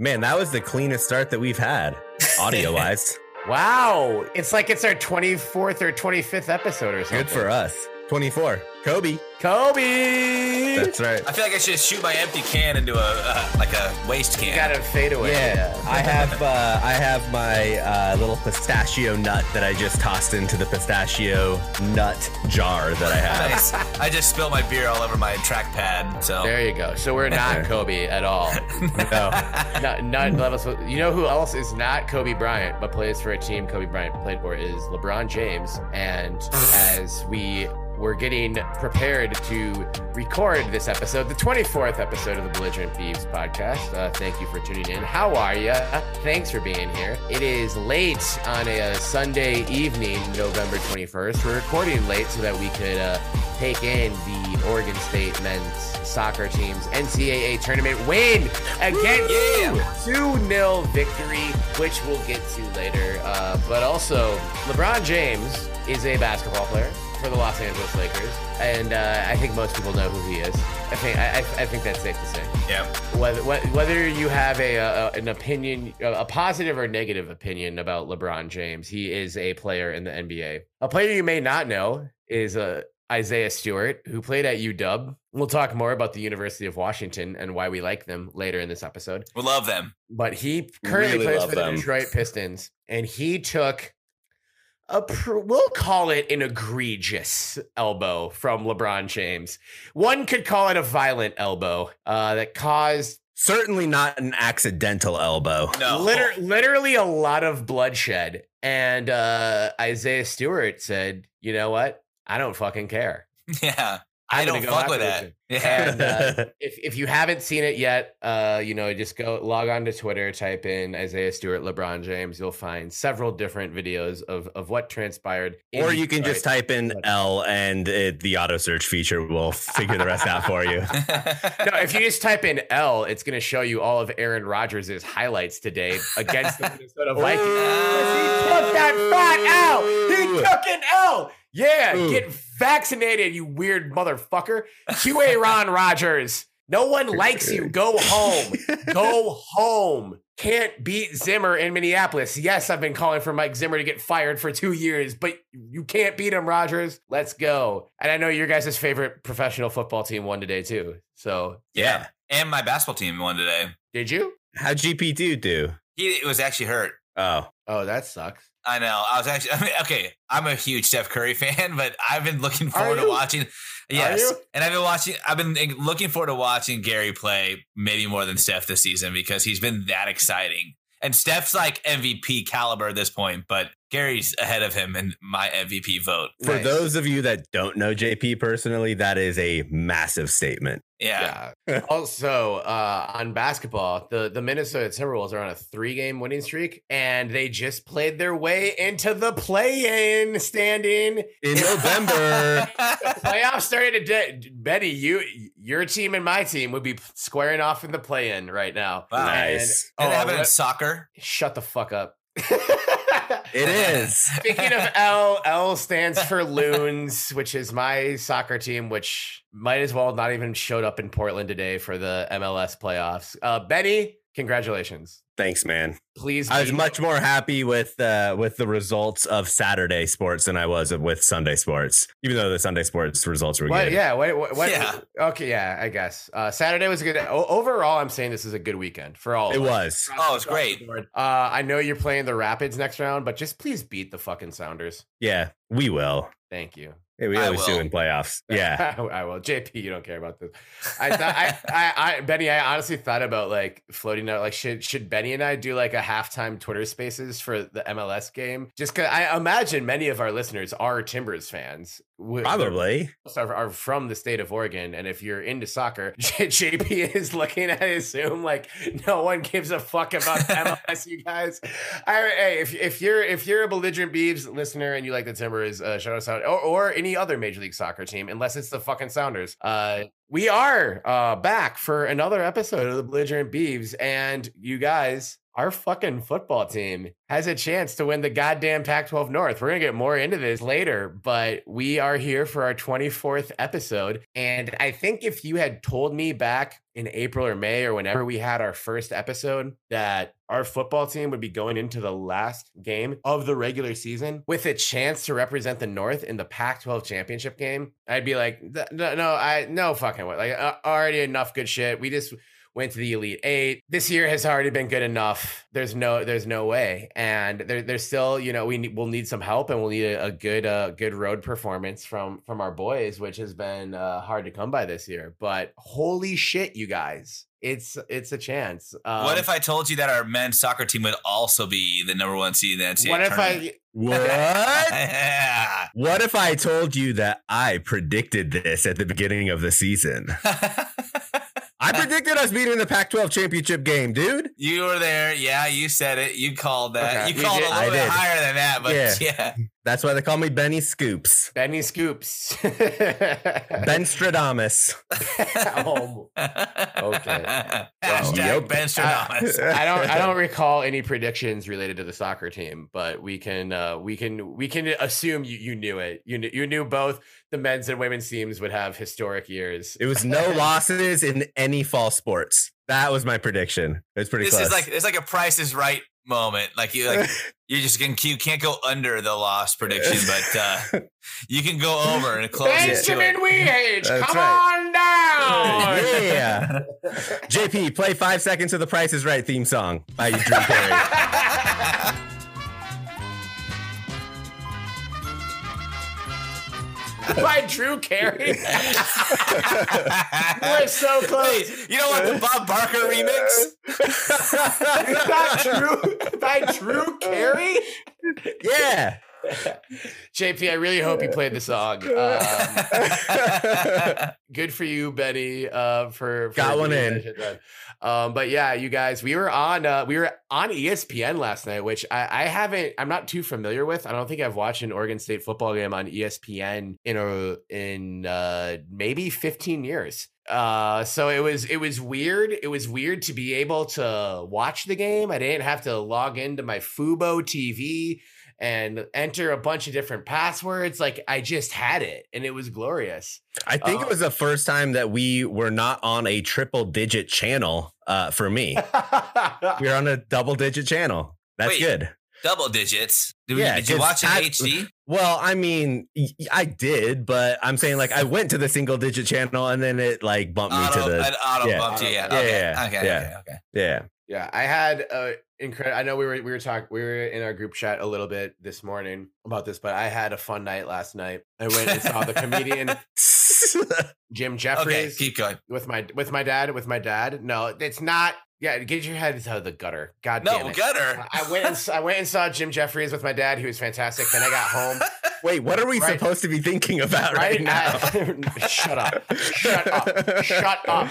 Man, that was the cleanest start that we've had, audio wise. Wow. It's like it's our 24th or 25th episode or something. Good for us. 24. Kobe. Kobe. That's right. I feel like I should shoot my empty can into a uh, like a waste can. Got to fade away. Yeah, I have uh, I have my uh, little pistachio nut that I just tossed into the pistachio nut jar that I have. Nice. I just spilled my beer all over my trackpad. So There you go. So we're not Kobe at all. No. not, not levels. You know who else is not Kobe Bryant, but plays for a team Kobe Bryant played for is LeBron James. And as we were getting prepared to record this episode, the 24th episode of the Belligerent Beavs podcast, uh, thank you for tuning in. How are you? Thanks for being here. It is late on a Sunday evening, November 21st. We're recording late so that we could uh, take in the Oregon State men's soccer team's NCAA tournament win against Yeah. 2 0 victory, which we'll get to later. Uh, but also, LeBron James is a basketball player for the Los Angeles Lakers, and uh, I think most people know who he is. I think I, I, I think that's safe to say. yeah. Whether whether you have a, a an opinion, a positive or negative opinion about LeBron James, he is a player in the NBA. A player you may not know is uh, Isaiah Stewart, who played at UW. We'll talk more about the University of Washington and why we like them later in this episode. We love them. But he currently Really plays for the. Detroit Pistons, and he took a pr- we'll call it an egregious elbow from LeBron James. One could call it a violent elbow uh, that caused Certainly not an accidental elbow. No. liter- literally a lot of bloodshed. And uh, Isaiah Stewart said, "You know what? I don't fucking care." Yeah. I'm I don't go fuck with that. Yeah. And uh, if, if you haven't seen it yet, uh, you know, just go log on to Twitter, type in Isaiah Stewart, LeBron James. You'll find several different videos of, of what transpired. in or you can just type in L and it, the auto search feature will figure the rest out for you. No, if you just type in L, it's going to show you all of Aaron Rodgers' highlights today against the Minnesota Vikings. he took that fat L. He took an L. Yeah, Ooh. get vaccinated, you weird motherfucker. QA Ron Rodgers. No one likes you. Go home. Go home. Can't beat Zimmer in Minneapolis. Yes, I've been calling for Mike Zimmer to get fired for two years, but you can't beat him, Rodgers. Let's go. And I know your guys' favorite professional football team won today, too. So, yeah. And my basketball team won today. did you? How'd GP2 do? He was actually hurt. Oh, Oh, that sucks. I know. I was actually I mean, okay. I'm a huge Steph Curry fan, but I've been looking forward to watching. Yes, and I've been watching. I've been looking forward to watching Gary play maybe more than Steph this season because he's been that exciting. And Steph's like MVP caliber at this point, but Gary's ahead of him in my MVP vote. for Nice. those of you that don't know JP personally, that is a massive statement. Yeah, Yeah. also, uh, on basketball, the, the Minnesota Timberwolves are on a three game winning streak, and they just played their way into the play in standing. In November, The playoffs started today. Betty, you, your team and my team would be squaring off in the play in right now. Wow. Nice. and oh, they have it in soccer. shut the fuck up. it is. Speaking of L, L stands for Loons, which is my soccer team, which might as well not even showed up in Portland today for the MLS playoffs. Uh, Benny, congratulations. Thanks, man. Please, I was be- much more happy with uh, with the results of Saturday sports than I was with Sunday sports, even though the Sunday sports results were What, good. yeah, what, what, what- Yeah. Okay, yeah, I guess. Uh, Saturday was a good. O- overall, I'm saying this is a good weekend for all. It of us. was. Oh, it's great. Uh, I know you're playing the Rapids next round, but just please beat the fucking Sounders. Yeah, we will. Thank you. Hey, we always do in playoffs. Yeah. I will. JP, you don't care about this. I thought I, I, I, Benny, I honestly thought about like floating out, like should should Benny and I do like a halftime Twitter Spaces for the MLS game? Just because I imagine many of our listeners are Timbers fans. Probably. are, are from the state of Oregon, and if you're into soccer, J- JP is looking at his Zoom like no one gives a fuck about MLS. You guys, I, hey, if if you're if you're a belligerent Beavs listener and you like the Timbers, uh, shout us out, or, or any other Major League Soccer team, unless it's the fucking Sounders. Uh, we are uh, back for another episode of the Belligerent Beavs, and you guys our fucking football team has a chance to win the goddamn Pac 12 North. We're going to get more into this later, but we are here for our 24th episode. And I think if you had told me back in April or May or whenever we had our first episode that our football team would be going into the last game of the regular season with a chance to represent the North in the Pac 12 championship game, I'd be like, no, no, I, no fucking way. Like, uh, already enough good shit. We just, went to the elite eight this year has already been good enough there's no there's no way and there, there's still you know we need, we'll need some help and we'll need a, a good uh, good road performance from from our boys which has been uh, hard to come by this year but holy shit you guys it's it's a chance. Um, what if I told you that our men's soccer team would also be the number one seed in the NCAA? What if tournament? I? What? yeah. What if I told you that I predicted this at the beginning of the season? I uh, predicted us beating the Pac-12 championship game, dude. you were there. Yeah, you said it. You called that. Okay. You You called did. a I little bit did. higher than that, but Yeah. yeah. That's why they call me Benny Scoops. Benny Scoops. Ben Stradamus. Oh, Okay. Hashtag Yep. Ben Stradamus. I don't I don't recall any predictions related to the soccer team, but we can uh, we can we can assume you, you knew it. You knew, you knew both the men's and women's teams would have historic years. It was no losses in any fall sports. That was my prediction. It was pretty this close. is like it's like a Price is Right moment. Like you like you just can you can't go under the loss prediction, but uh, you can go over and close it to Benjamin it. Weehage, That's come right. on down. yeah. JP, play five seconds of the Price is Right theme song by Drew Carey. By Drew Carey. We're so close. You know what? The Bob Barker remix? by Drew by Drew Carey. yeah. JP, I really hope you played the song. Um, good for you, Benny. Uh, for, for Got one in. that shit, man. Um, but yeah, you guys, we were on uh, we were on ESPN last night, which I, I haven't. I'm not too familiar with. I don't think I've watched an Oregon State football game on ESPN in a in uh, maybe 15 years. Uh, so it was it was weird. It was weird to be able to watch the game. I didn't have to log into my Fubo TV and enter a bunch of different passwords. Like I just had it, and it was glorious. I think it was the first time that we were not on a triple digit channel uh, for me. we are on a double digit channel. That's Wait. good. Double digits. Did, we- Yeah, did you just watch it in add- HD? Well, I mean, I did, but I'm saying like I went to the single digit channel and then it like bumped me to the an auto yeah. bumped you. Yeah. Yeah, Okay. yeah, okay. yeah. Okay. Okay. yeah. Yeah, I had uh, a incredible. I know we were we were talking we were in our group chat a little bit this morning about this, but I had a fun night last night. I went and saw the comedian Jim Okay. Jeffries Keep going. with my with my dad with my dad. No, it's not. Yeah, get your head out of the gutter. God damn it. No, gutter. I went and I went and saw Jim Jefferies with my dad. He was fantastic. Then I got home. Wait, what are we Right. supposed to be thinking about right, Right, now? I- shut up. Shut up. Shut up.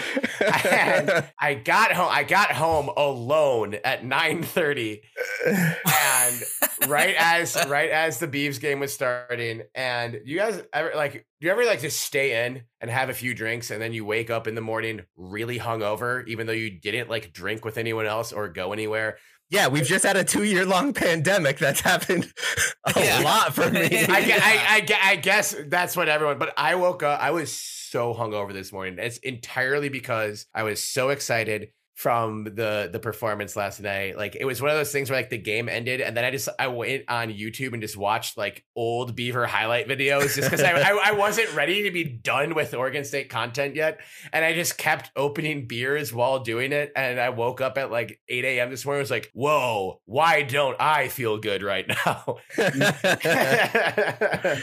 And I got home. I got home alone at nine thirty, and right as right as the Beavs game was starting, and you guys ever like? Do you ever like just stay in and have a few drinks, and then you wake up in the morning really hungover, even though you didn't like drink with anyone else or go anywhere? Yeah, we've just had a two year long pandemic that's happened a Yeah. lot for me. I, I, I, I guess that's what everyone. But I woke up. I was so hungover this morning. It's entirely because I was so excited from the the performance last night. Like it was one of those things where like the game ended, and then I just I went on YouTube and just watched like old Beaver highlight videos, just because I, I I wasn't ready to be done with Oregon State content yet, and I just kept opening beers while doing it. And I woke up at like eight a.m. this morning. I was like, whoa, why don't I feel good right now?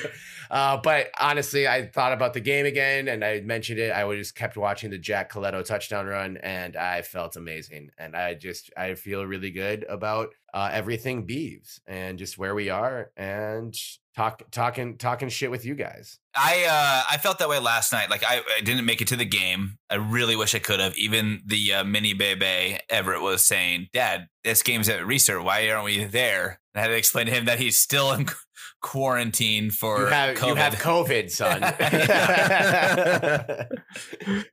uh, but honestly, I thought about the game again and I mentioned it. I just kept watching the Jack Coletto touchdown run and I felt amazing. And I just, I feel really good about uh, everything Beavs and just where we are and talk, talking, talking shit with you guys. I uh, I felt that way last night. Like I, I didn't make it to the game. I really wish I could have. Even the uh, mini bebe Everett was saying, "Dad, this game's at Reser. Why aren't we there?" I had to explain to him that he's still in quarantine for You have, COVID. you have COVID, son.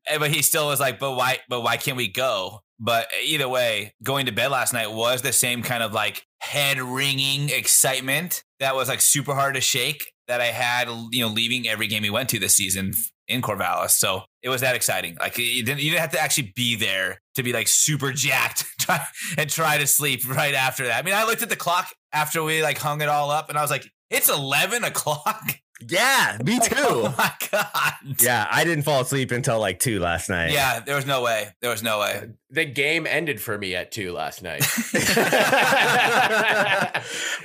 Eh, but he still was like, "But why? But why can't we go?" But either way, going to bed last night was the same kind of like head ringing excitement that was like super hard to shake that I had, you know, leaving every game we went to this season in Corvallis. So it was that exciting. Like you didn't, you didn't have to actually be there to be like super jacked and try to sleep right after that. I mean, I looked at the clock after we like hung it all up and I was like, it's 11 o'clock. Yeah, me too. Oh my God. Yeah, I didn't fall asleep until like two last night. Yeah, there was no way. There was no way. The game ended for me at two last night.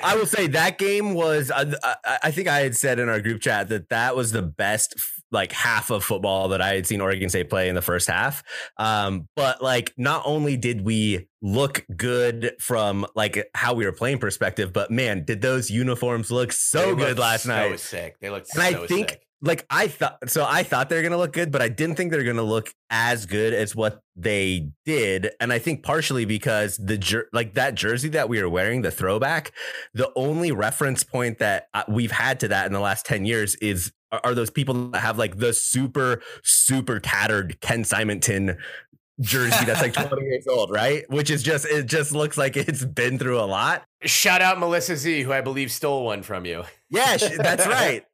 I will say that game was. Uh, I, I think I had said in our group chat that that was the best like half of football that I had seen Oregon State play in the first half. Um, but like, not only did we look good from like how we were playing perspective, but man, did those uniforms look so They good last so night? sick. They looked And so I think sick. like I thought so I thought they were gonna look good, but I didn't think they're gonna look as good as what they did. And I think partially because the jer- like that jersey that we were wearing, the throwback, the only reference point that uh, we've had to that in the last 10 years is are, are those people that have like the super, super tattered Ken Simonton jersey that's like 20 years old, right? Which is just it just looks like it's been through a lot. Shout out Melissa Z, who I believe stole one from you. Yeah, sh- that's right.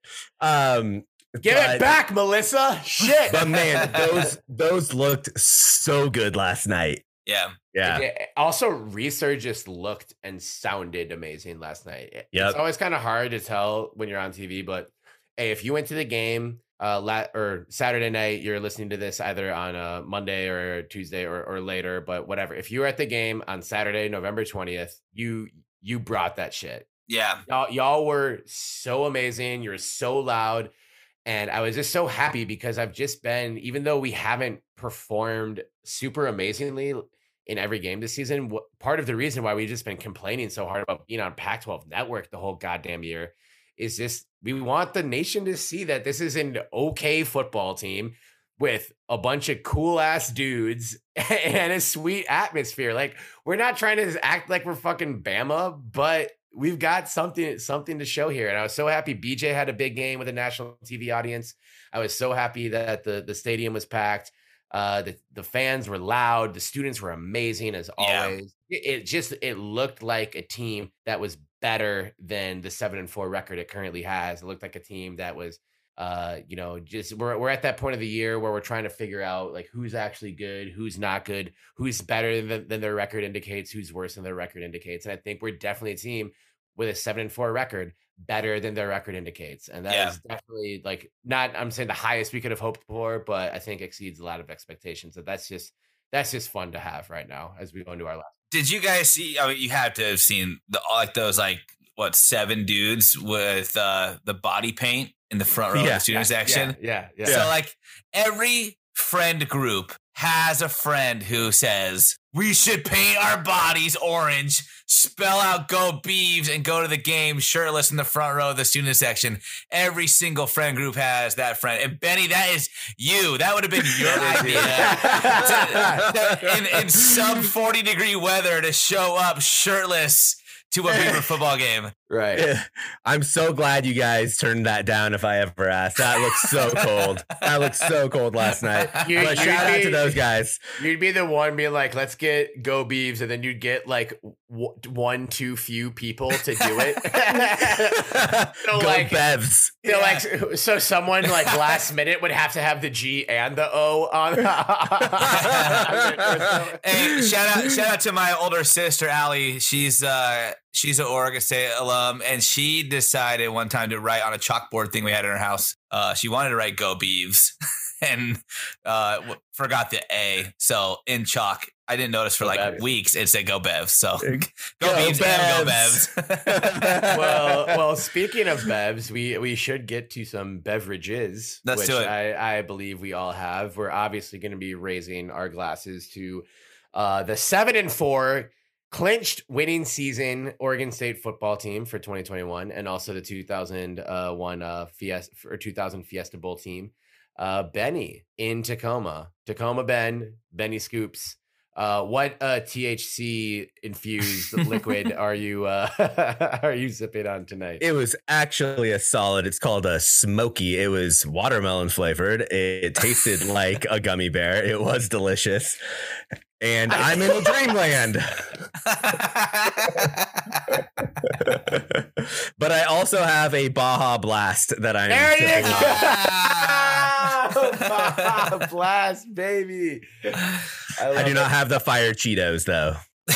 Um Give but- it back, Melissa. Shit. But man, those those looked so good last night. Yeah. Yeah. Yeah, Also, Reser just looked and sounded amazing last night. It- Yep. It's always kind of hard to tell when you're on TV, but hey, if you went to the game uh lat or Saturday night, you're listening to this either on a Monday or Tuesday or, or later, but whatever. If you were at the game on Saturday, November 20th, you you brought that shit. Yeah. Y'all, y'all were so amazing. You're so loud. And I was just so happy because I've just been, even though we haven't performed super amazingly in every game this season, wh- part of the reason why we've just been complaining so hard about being on Pac 12 network the whole goddamn year is just we want the nation to see that this is an okay football team with a bunch of cool ass dudes and a sweet atmosphere. Like we're not trying to act like we're fucking Bama, but we've got something something to show here. And I was so happy BJ had a big game with a national TV audience. I was so happy that the the stadium was packed. Uh, the the fans were loud. The students were amazing as Yeah. always. It, it just it looked like a team that was better than the seven and four record it currently has. It looked like a team that was uh you know just we're, we're at that point of the year where we're trying to figure out like who's actually good who's not good who's better than, than their record indicates who's worse than their record indicates and i think we're definitely a team with a seven and four record better than their record indicates and that is Yeah. definitely like not i'm saying the highest we could have hoped for but i think exceeds a lot of expectations so that's just that's just fun to have right now as we go into our last Did you guys see? I mean, you have to have seen the like those like what seven dudes with uh the body paint in the front row of Yeah. the student section. yeah yeah, So like every friend group has a friend who says we should paint our bodies orange, spell out "Go Beavs" and go to the game shirtless in the front row of the student section. Every single friend group has that friend. And Benny, that is you. That would have been your idea to- in, in sub forty degree weather to show up shirtless to a Beaver football game. right Yeah. I'm so glad you guys turned that down if I ever asked. That looks so cold. That looks so cold last night. You- But you'd shout out to those guys. You'd be the one being like, let's get Go Beavs, and then you'd get like w- one too few people to do it. so Go like, Bevs. so like, so someone like last minute would have to have the G and the O on. hey, shout out shout out to my older sister Allie. She's uh she's an Oregon State alum, and she decided one time to write on a chalkboard thing we had in her house. Uh, she wanted to write "Go Beavs," and uh, w- forgot the A. So in chalk, I didn't notice for Go like Bevs. weeks. It said "Go Bevs." So go, Go Beavs and go Bevs. Bevs. well, well. Speaking of bevs, we we should get to some beverages, Let's which do it. I I believe we all have. We're obviously going to be raising our glasses to uh, the seven and four clinched winning season Oregon State football team for 2021, and also the 2001 uh, Fiesta or 2000 Fiesta Bowl team. Uh, Benny in Tacoma, Tacoma Ben, Benny Scoops. Uh, what uh, THC infused liquid are you uh, are you sipping on tonight? It was actually a solid. It's called a smoky. It was watermelon flavored. It tasted like a gummy bear. It was delicious. And I'm in a dreamland. but I also have a Baja Blast that I'm There on. Baja Blast, baby. I do not have the fire Cheetos though.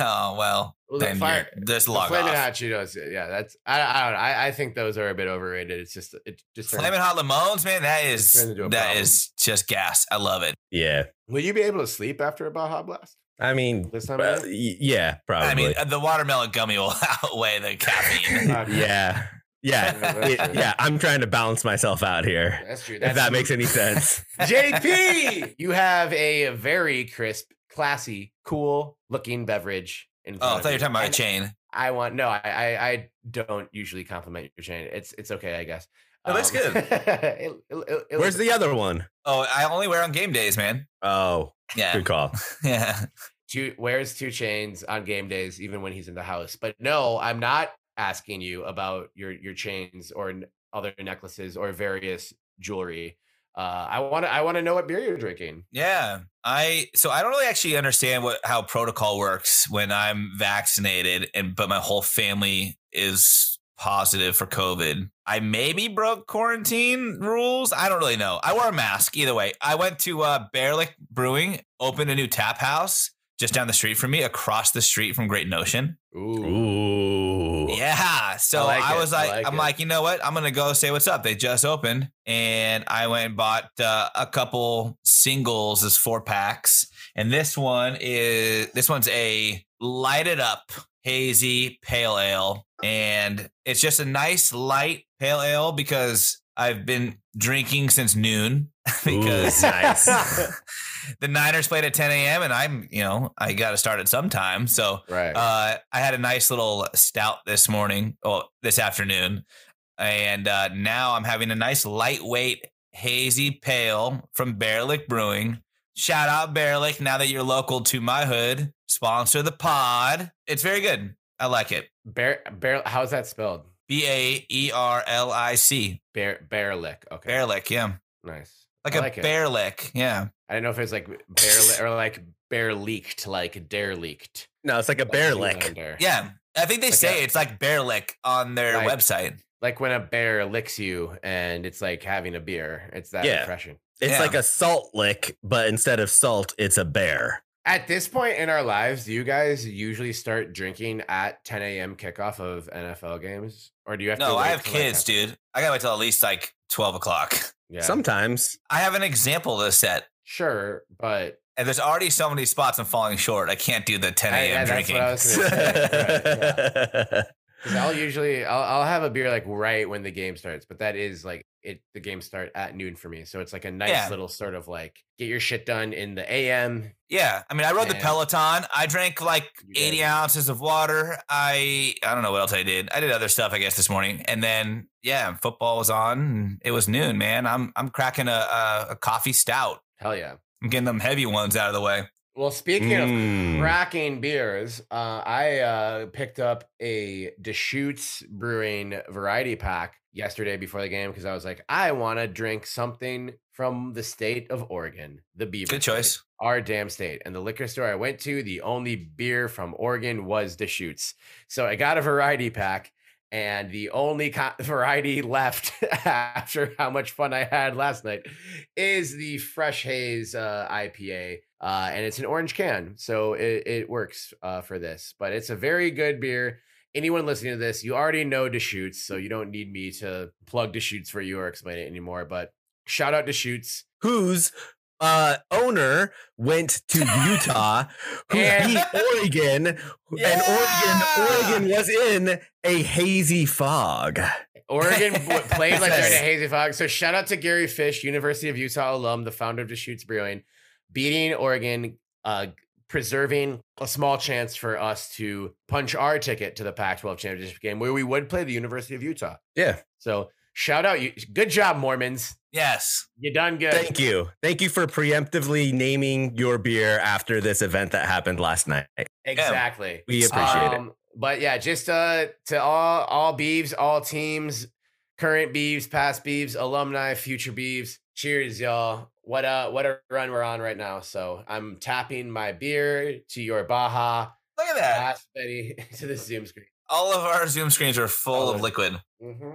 oh well, Well, the fire- you're- just The log Flamin' Hot Cheetos, yeah, that's I, I don't know. I, I think those are a bit overrated. It's just it just turns- Flamin' hot lemons, man. That is Turns that problem. is just gas. I love it. Yeah. Will you be able to sleep after a Baja Blast I mean, this time? well, of y- year? yeah, probably. I mean, uh, the watermelon gummy will outweigh the caffeine. Yeah. Yeah. Yeah, It- yeah. I'm trying to balance myself out here. That's true. If That's that makes any sense. JP, you have a very crisp, classy, cool looking beverage. In oh, front I thought you were talking about a chain. I want no. I, I I don't usually compliment your chain. It's it's okay, I guess. Oh, that's um, good. it- it- it Where's was- the other one? Oh, I only wear on game days, man. Oh, Yeah, good call. yeah. two wears two chains on game days, even when he's in the house. But no, I'm not asking you about your your chains or other necklaces or various jewelry. Uh, I want to I want to know what beer you're drinking. Yeah, I so I don't really actually understand what how protocol works when I'm vaccinated and but my whole family is positive for COVID. I maybe broke quarantine rules. I don't really know. I wore a mask either way. I went to uh, Bearlick Brewing, opened a new tap house just down the street from me, across the street from Great Notion. Ooh, Ooh. Yeah. So I I, like it. was I like, like I'm it. like, you know what? I'm gonna go say what's up. They just opened, and I went and bought uh, a couple singles as four packs, and this one is this one's a lighted up hazy pale ale, and it's just a nice light pale ale because I've been drinking since noon because Ooh, nice. the Niners played at 10 a.m. and I'm, you know, I got to start at some time. So right. uh, I had a nice little stout this morning, or this afternoon, and uh, now I'm having a nice lightweight hazy pale from Baerlic Brewing. Shout out Baerlic! Now that you're local to my hood, sponsor the pod. It's very good. I like it. Bear bear. How's that spelled? B a e r l i c. Bear bear lick. Okay. Bear lick, yeah, Nice. like I a like it. bear lick, yeah. I don't know if it's like bear or like bear leaked, like dare leaked. No, it's like a bear lick. Zoolander. Yeah, I think they Like say a- it's like bear lick on their Like- website. Like when a bear licks you and it's like having a beer. It's that Yeah. refreshing. It's Yeah. like a salt lick, but instead of salt, it's a bear. At this point in our lives, do you guys usually start drinking at 10 a.m. kickoff of NFL games? Or do you have to No, I have till, like, kids, dude. I gotta wait till at least like twelve o'clock. Yeah. Sometimes. I have an example to set, Sure, but and there's already so many spots I'm falling short. I can't do the 10 I- a.m. yeah, that's drinking. what I was say. Right, yeah. I'll usually I'll, I'll have a beer like right when the game starts, but that is like it the game start at noon for me. So it's like a nice Yeah. little sort of like get your shit done in the AM. yeah, I mean, I rode the Peloton. I drank like 80 ounces of water. I I don't know what else I did. I did other stuff, I guess, this morning, and then yeah, football was on. It was noon, man. I'm I'm cracking a, a a coffee stout. Hell yeah. I'm getting them heavy ones out of the way. Well, speaking of Mm. cracking beers, uh, I uh, picked up a Deschutes Brewing variety pack yesterday before the game because I was like, I want to drink something from the state of Oregon, the Beaver. Good State, choice. our damn state. And the liquor store I went to, the only beer from Oregon was Deschutes. So I got a variety pack. And the only co- variety left after how much fun I had last night is the Fresh Haze uh, IPA, uh, and it's an orange can, so it, it works uh, for this. But it's a very good beer. Anyone listening to this, you already know Deschutes, so you don't need me to plug Deschutes for you or explain it anymore. But shout out to Deschutes. Whose uh, owner went to Utah, who beat Oregon, and Oregon, Oregon was in a hazy fog. Oregon played like they're in a hazy fog. So shout out to Gary Fish, University of Utah alum, the founder of Deschutes Brewing, beating Oregon, uh, preserving a small chance for us to punch our ticket to the Pac-12 championship game, where we would play the University of Utah. Yeah. So shout out you. Good job, Mormons. Yes. You done good. Thank you. Thank you for preemptively naming your beer after this event that happened last night. Exactly. We appreciate it. Um, But yeah, just uh to all all Beavs, all teams, current Beavs, past Beavs, alumni, future Beavs. Cheers, y'all. What uh what a run we're on right now. So I'm tapping my beer to your Baja. Look at that. Last Betty to the Zoom screen. All of our Zoom screens are full of Oh. liquid. Mm-hmm.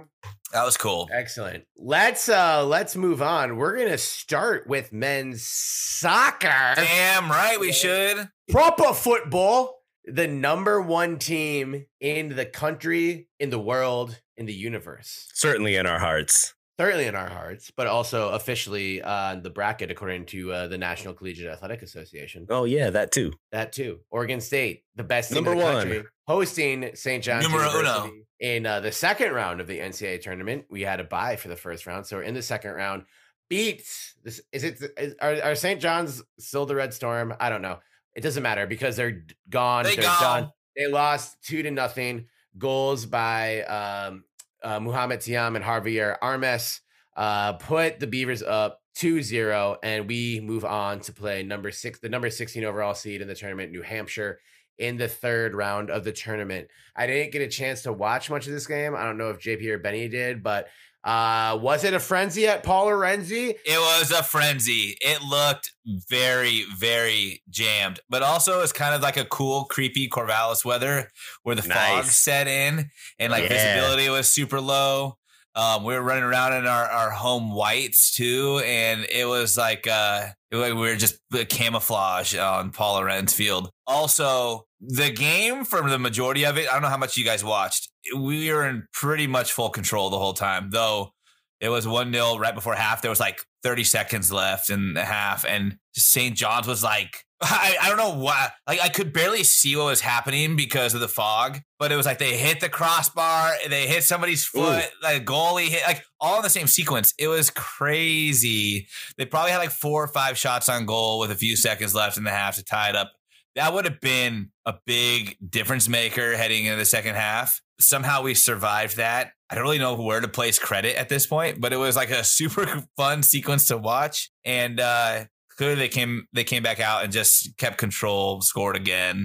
That was cool. Excellent. Let's uh let's move on. We're gonna start with men's soccer. Damn right we should. Proper football. The number one team in the country, in the world, in the universe. Certainly in our hearts. Certainly in our hearts, but also officially on the bracket according to uh, the National Collegiate Athletic Association. Oh yeah, that too. That too. Oregon State, the best team Number in the one. country, hosting St. John's Numero uno. University in uh, the second round of the NCAA tournament. We had a bye for the first round, so we're in the second round. Beats this is it? Is, are, are St. John's still the Red Storm? I don't know. It doesn't matter because they're d- gone. They are gone. done. They lost two to nothing. Goals by um, uh, Muhammad Tiam and Javier Armes uh, put the Beavers up 2-0, and we move on to play number six, the number 16 overall seed in the tournament, New Hampshire, in the third round of the tournament. I didn't get a chance to watch much of this game. I don't know if JP or Benny did, but uh, was it a frenzy at Paul Lorenzi? It was a frenzy. It looked very, very jammed, but also it's kind of like a cool, creepy Corvallis weather where the fog set in and like Yeah. visibility was super low. Um, we were running around in our, our home whites too, and it was like uh, it was like we were just the camouflage on Paul Lorenz Field. Also, the game for the majority of it, I don't know how much you guys watched. We were in pretty much full control the whole time, though. It was 1 0 right before half. There was like 30 seconds left in the half. And St. John's was like, I, I don't know why. Like, I could barely see what was happening because of the fog, but it was like they hit the crossbar, they hit somebody's foot, like goalie hit, like all in the same sequence. It was crazy. They probably had like four or five shots on goal with a few seconds left in the half to tie it up. That would have been a big difference maker heading into the second half. Somehow we survived that. I don't really know where to place credit at this point, but it was like a super fun sequence to watch. And uh clearly they came they came back out and just kept control, scored again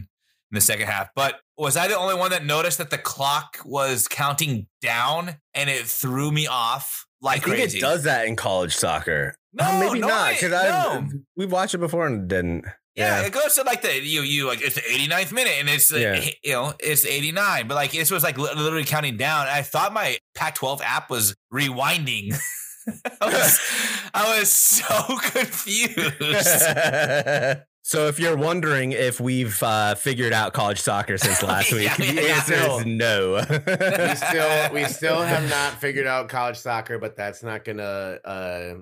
in the second half. But was I the only one that noticed that the clock was counting down and it threw me off like I think crazy? it does that in college soccer. No, Uh, maybe no, not because I no. we've watched it before and didn't. Yeah, Yeah. it goes to like the you you like it's the 89th minute and it's like, Yeah. you know it's 89, but like this was like literally counting down. I thought my Pac-12 app was rewinding. I was I was so confused. so if you're wondering if we've uh, figured out college soccer since last week, Yeah, the answer no. is no. we still we still have not figured out college soccer, but that's not gonna uh,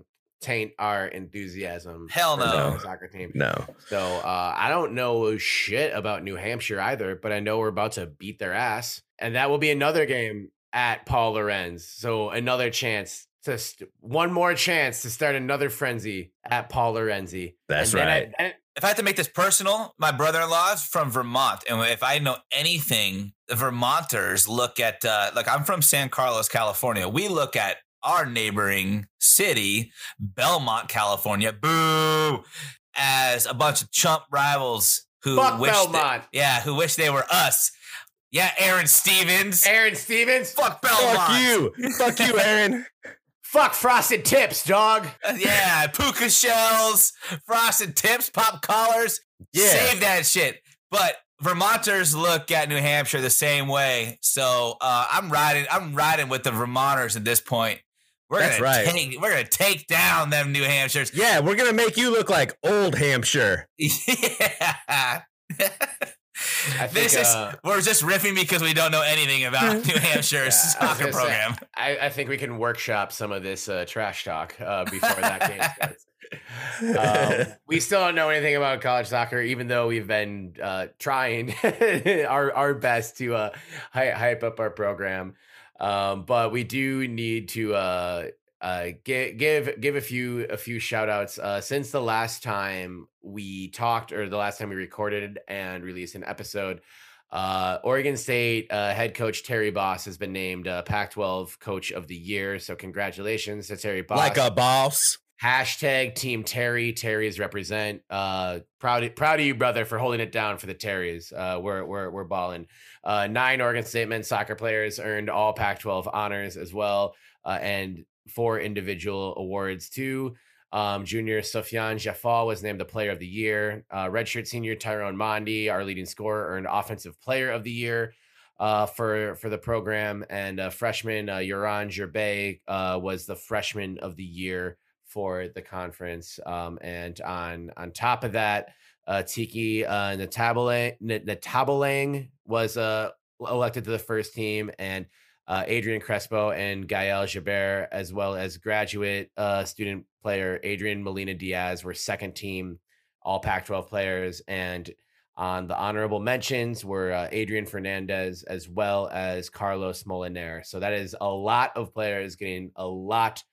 taint our enthusiasm. Hell for the no. soccer team. no. So uh, I don't know shit about New Hampshire either, but I know we're about to beat their ass, and that will be another game at Paul Lorenz. So another chance to st- one more chance to start another frenzy at Paul Lorenzi. That's And then I- right. if I had to make this personal, my brother-in-law is from Vermont, and if I know anything, the Vermonters look at uh, like I'm from San Carlos, California. We look at our neighboring city, Belmont, California, boo, as a bunch of chump rivals who Fuck wish, they- yeah, who wish they were us. Yeah, Aaron Stevens. Aaron Stevens. Fuck Belmont. Fuck you. Fuck you, Aaron. Fuck frosted tips, dog. Uh, yeah, puka shells, frosted tips, pop collars. Yeah. Save that shit. But Vermonters look at New Hampshire the same way. So uh, I'm riding. I'm riding with the Vermonters at this point. We're That's gonna right. take. We're gonna take down them New Hampshires. Yeah, we're gonna make you look like old Hampshire. yeah. I this is uh, we're just riffing because we don't know anything about New Hampshire's Yeah, soccer gonna say, program. I, I think we can workshop some of this uh, trash talk uh, before that game starts. Um, we still don't know anything about college soccer, even though we've been uh, trying our our best to uh, hy- hype up our program. Um, but we do need to uh, give give give a few a few shout outs. Uh, since the last time we talked, or the last time we recorded and released an episode, uh, Oregon State uh, head coach Terry Boss has been named uh, Pac-12 Coach of the Year. So congratulations to Terry Boss. Like a boss. Hashtag Team Terry. Terry's represent. Uh, proud, proud of you, brother, for holding it down for the Terrys. Uh, we're we're we're balling. Uh, nine Oregon State men's soccer players earned all Pac-12 honors as well, uh, and four individual awards too. Um, junior Sofian Jafal was named the Player of the Year. Uh, redshirt senior Tyrone Mondi, our leading scorer, earned Offensive Player of the Year uh, for for the program, and uh, freshman uh, Yoran Gerbe uh, was the Freshman of the Year for the conference. Um, and on on top of that, uh, Tiki uh, Natabalang was uh, elected to the first team, and uh, Adrian Crespo and Gael Jabert, as well as graduate uh, student player Adrian Molina Diaz, were second team All Pac-12 players, and on the honorable mentions were uh, Adrian Fernandez as well as Carlos Moliner. So that is a lot of players getting a lot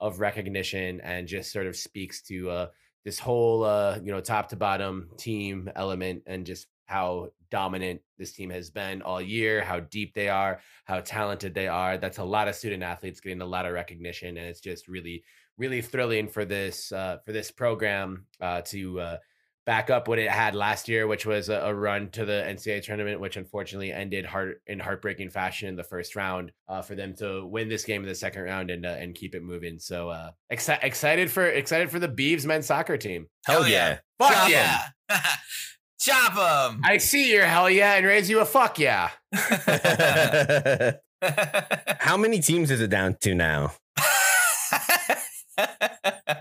of recognition and just sort of speaks to uh, this whole uh, you know top to bottom team element and just how dominant this team has been all year, how deep they are, how talented they are. That's a lot of student athletes getting a lot of recognition, and it's just really, really thrilling for this uh, for this program uh, to uh, back up what it had last year, which was a, a, run to the NCAA tournament, which unfortunately ended heart in heartbreaking fashion in the first round. Uh, for them to win this game in the second round and uh, and keep it moving. So uh, exci- excited for excited for the Beavs men's soccer team. Hell yeah! Fuck yeah! yeah. Chop them. I see your hell yeah and raise you a fuck yeah. How many teams is it down to now?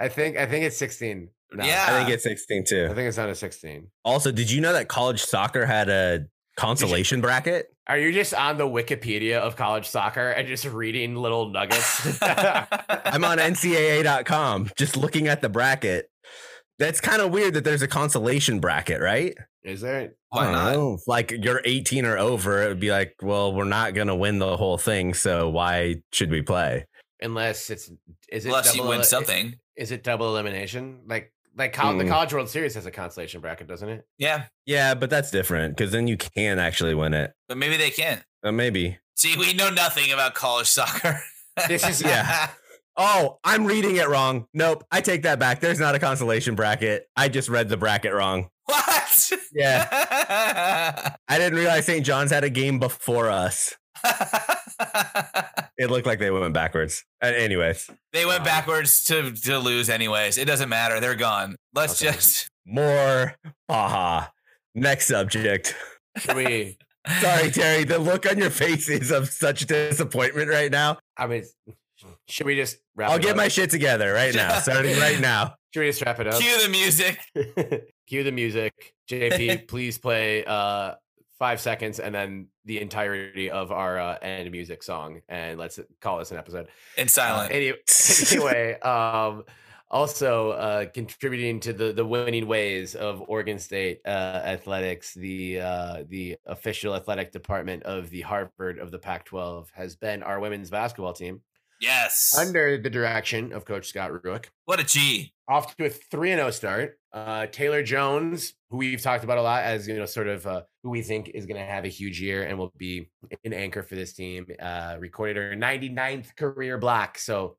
I think I think it's 16. No, yeah. I think it's 16 too. I think it's down to 16. Also, did you know that college soccer had a consolation bracket? Are you just on the Wikipedia of college soccer and just reading little nuggets? I'm on NCAA.com just looking at the bracket. That's kind of weird that there's a consolation bracket, right? Is there? Why not? Know. Like you're 18 or over, it would be like, well, we're not gonna win the whole thing, so why should we play? Unless it's is it unless you win something. Is it double elimination? Like like mm. the College World Series has a consolation bracket, doesn't it? Yeah, yeah, but that's different because then you can actually win it. But maybe they can't. Uh, maybe. See, we know nothing about college soccer. this is yeah. Oh, I'm reading it wrong. Nope, I take that back. There's not a consolation bracket. I just read the bracket wrong. What? Yeah. I didn't realize St. John's had a game before us. it looked like they went backwards. Uh, anyways, they went backwards to to lose. Anyways, it doesn't matter. They're gone. Let's okay. just more. Aha. Next subject. we? Sorry, Terry. The look on your face is of such disappointment right now. I mean, should we just wrap? I'll get up? my shit together right now, starting right now. Should we just wrap it up? Cue the music. Cue the music. JP, please play uh, five seconds and then the entirety of our uh, end music song, and let's call this an episode. In silent. Uh, anyway, anyway um, also uh, contributing to the the winning ways of Oregon State uh, athletics, the uh, the official athletic department of the Harvard of the Pac-12 has been our women's basketball team. Yes. Under the direction of Coach Scott Rueck. What a G. Off to a 3 0 start. Uh, Taylor Jones, who we've talked about a lot as, you know, sort of uh, who we think is going to have a huge year and will be an anchor for this team, uh, recorded her 99th career block. So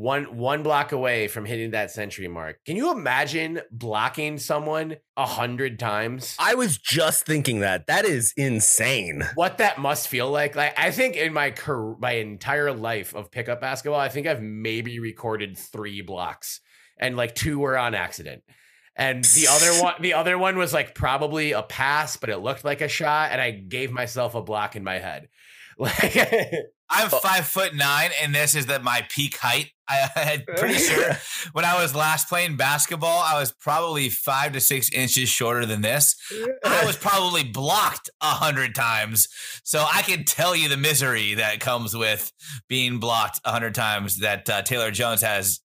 one one block away from hitting that century mark. Can you imagine blocking someone a hundred times? I was just thinking that. That is insane. What that must feel like. Like I think in my career, my entire life of pickup basketball, I think I've maybe recorded three blocks, and like two were on accident. And the other one, the other one was like probably a pass, but it looked like a shot, and I gave myself a block in my head. Like I'm oh. five foot nine, and this is the my peak height. I had pretty sure when I was last playing basketball, I was probably five to six inches shorter than this. I was probably blocked a hundred times, so I can tell you the misery that comes with being blocked a hundred times that uh, Taylor Jones has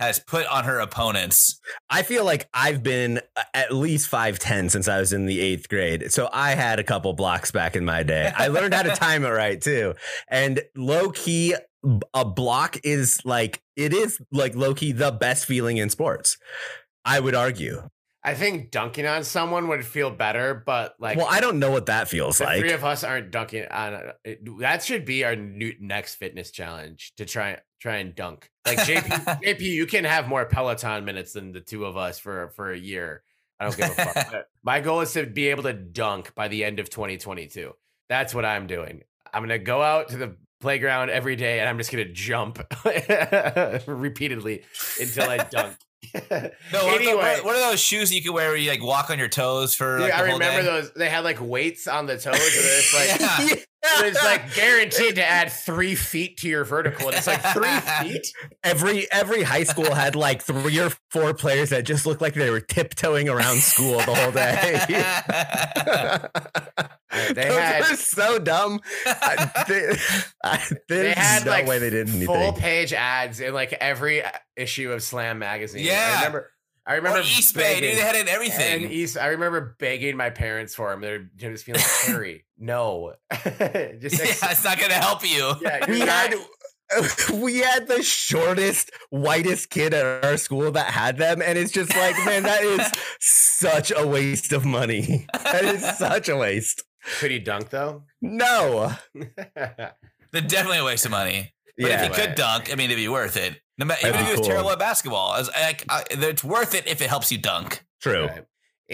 has put on her opponents. I feel like I've been uh, at least five ten since I was in the eighth grade, so I had a couple blocks back in my day. I learned how to time it right too, and low key a block is like it is like low key the best feeling in sports. I would argue. I think dunking on someone would feel better, but like, well, I don't know what that feels like. three of us aren't dunking on. That should be our new next fitness challenge to try try and dunk. Like JP, JP, you can have more Peloton minutes than the two of us for for a year. I don't give a fuck. My goal is to be able to dunk by the end of 2022. That's what I'm doing. I'm gonna go out to the playground every day and I'm just gonna jump repeatedly until I dunk. No, what, anyway, what, what are those shoes you can wear where you like walk on your toes for? dude, Like, I the whole remember day? those. They had like weights on the toes, and it's like Yeah. It was like guaranteed to add three feet to your vertical, and it's like three feet. every every high school had like three or four players that just looked like they were tiptoeing around school the whole day. They Those had- are so dumb. I, they, I, They had no like way they did full page ads in like every issue of Slam magazine. Yeah. I remember. I Or remember East Bay, dude, they had it everything. And East, I remember begging my parents for them. They're just being like, Harry, no. just yeah, it's not gonna help you. yeah, we you're had we had the shortest, whitest kid at our school that had them, and it's just like, man, that is such a waste of money. That is such a waste. Could he dunk though? No. They're definitely a waste of money. But Yeah. if he could dunk, I mean, it'd be worth it. No matter, That'd even if be he was cool. terrible at basketball, as like, uh, it's worth it if it helps you dunk. True. Right.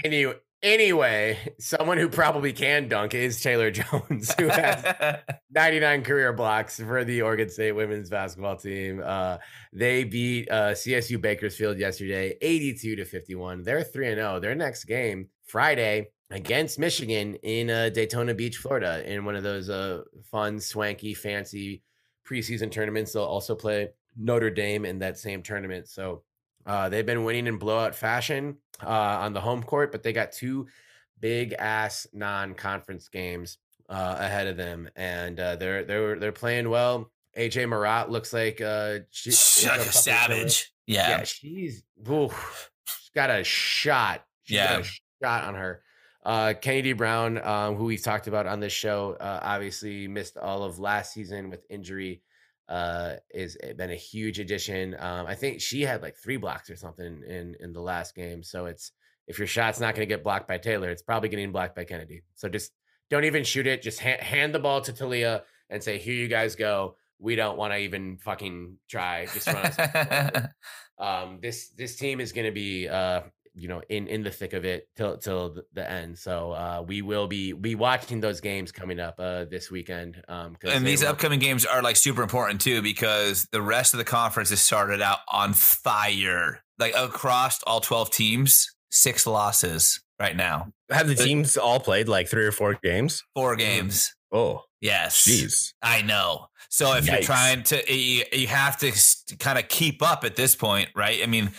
Anyway, anyway, someone who probably can dunk is Taylor Jones, who has 99 career blocks for the Oregon State women's basketball team. Uh, they beat uh, CSU Bakersfield yesterday, 82 to 51. They're 3 and 0. Their next game Friday against Michigan in uh, Daytona Beach, Florida, in one of those uh, fun, swanky, fancy preseason tournaments. They'll also play Notre Dame in that same tournament. So uh, they've been winning in blowout fashion uh, on the home court, but they got two big ass non-conference games uh, ahead of them, and uh, they're they're they're playing well. AJ Marotte looks like uh, she, like a savage. Yeah, Yeah. she's oof, she's got a shot. She's got Yeah. a shot on her. Uh, Kennedy Brown, um, who we've talked about on this show, uh, obviously missed all of last season with injury. Uh, is been a huge addition. Um, I think she had like three blocks or something in in the last game. So it's if your shot's not going to get blocked by Taylor, it's probably getting blocked by Kennedy. So just don't even shoot it. Just ha- hand the ball to Talia and say, "Here you guys go." We don't want to even fucking try. Just run us um, this this team is going to be uh, you know in in the thick of it till till the end. So uh, we will be be watching those games coming up uh, this weekend. Um, 'cause and these will- upcoming games are like super important too because the rest of the conference has started out on fire. Like across all 12 teams, six losses right now. Have the teams all played like three or four games? Four games. Oh, Yes. jeez. I know. So if you're trying to, you, you have to kind of keep up at this point, right? I mean,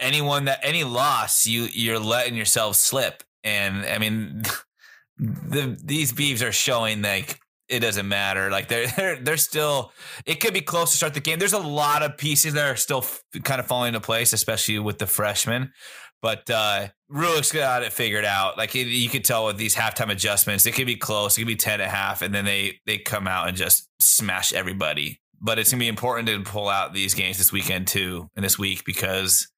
anyone that any loss, you you're letting yourself slip, and I mean, the these Beavs are showing like it doesn't matter. Like they're they're they're still. It could be close to start the game. There's a lot of pieces that are still kind of falling into place, especially with the freshmen. But uh Rueck's got it figured out. Like it, you could tell with these halftime adjustments, it could be close. It could be ten at half, and then they they come out and just smash everybody. But it's gonna be important to pull out these games this weekend too, and this week because,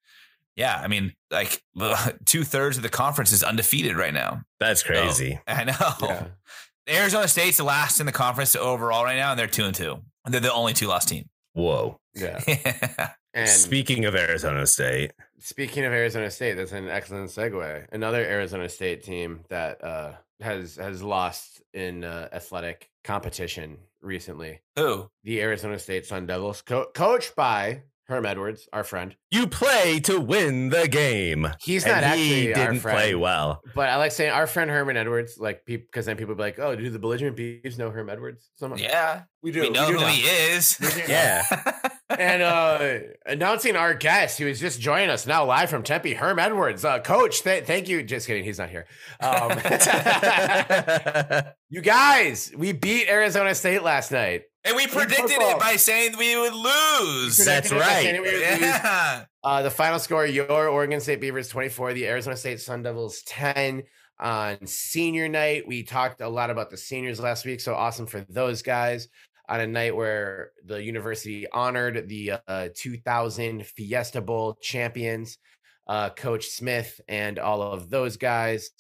yeah, I mean, like two thirds of the conference is undefeated right now. That's crazy. I know. Yeah. Arizona State's the last in the conference overall right now, and they're two and two. They're the only two lost team. Whoa. Yeah. yeah, And Speaking of Arizona State, speaking of Arizona State, that's an excellent segue. Another Arizona State team that uh, has has lost in uh, athletic competition recently. Who? The Arizona State Sun Devils, co- coached by Herm Edwards, our friend. you play to win the game. He's and not actually he our didn't friend. play well. But I like saying our friend Herman Edwards, like people, because then people be like, "Oh, do the belligerent Beavs know Herm Edwards?" Some, Yeah, we do. we know do who now. he is. Yeah. and uh, announcing our guest, who is just joining us now live from Tempe, Herm Edwards, uh, coach. Th- thank you. Just kidding, he's not here. Um, you guys, we beat Arizona State last night. And we predicted it by saying we would lose. That's Predicted it by right. saying lose. Yeah. Uh, the final score: your Oregon State Beavers twenty-four, the Arizona State Sun Devils ten. On senior night, we talked a lot about the seniors last week, so awesome for those guys. on a night where the university honored the uh, 2000 Fiesta Bowl champions, uh, Coach Smith and all of those guys.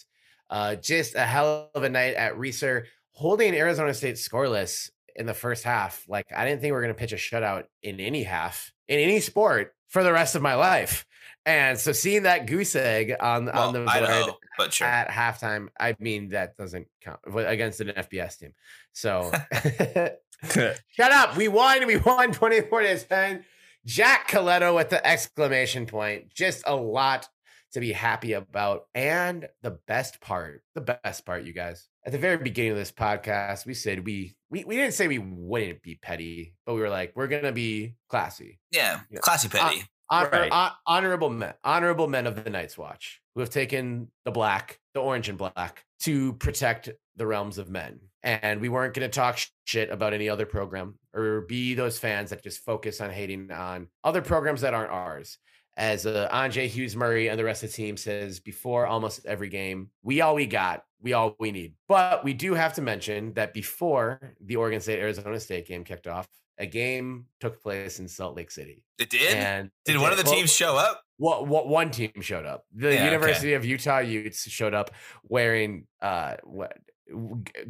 Uh, just a hell of a night at Reser, holding Arizona State scoreless in the first half. Like I didn't think we were going to pitch a shutout in any half in any sport for the rest of my life. And so seeing that goose egg on Well, on the board Idaho, but sure. at halftime, I mean that doesn't count against an FBS team. So shut up. We won. We won 24 to 10. Jack Coletto with the exclamation point. Just a lot to be happy about. And the best part, the best part, you guys, at the very beginning of this podcast, we said we we, we didn't say we wouldn't be petty, but we were like, we're gonna be classy. yeah, Yeah. classy petty. Honor, Right. hon- honorable men, honorable men of the Night's Watch who have taken the black, the orange and black to protect the realms of men. And we weren't going to talk shit about any other program or be those fans that just focus on hating on other programs that aren't ours. As uh, Anjay Hughes Murray and the rest of the team says before almost every game, we all we got, we all we need. But we do have to mention that before the Oregon State Arizona State game kicked off, a game took place in Salt Lake City. It did. And did it one of the Well, teams show up? what, what one team showed up? The Yeah, okay. University of Utah Utes showed up wearing uh what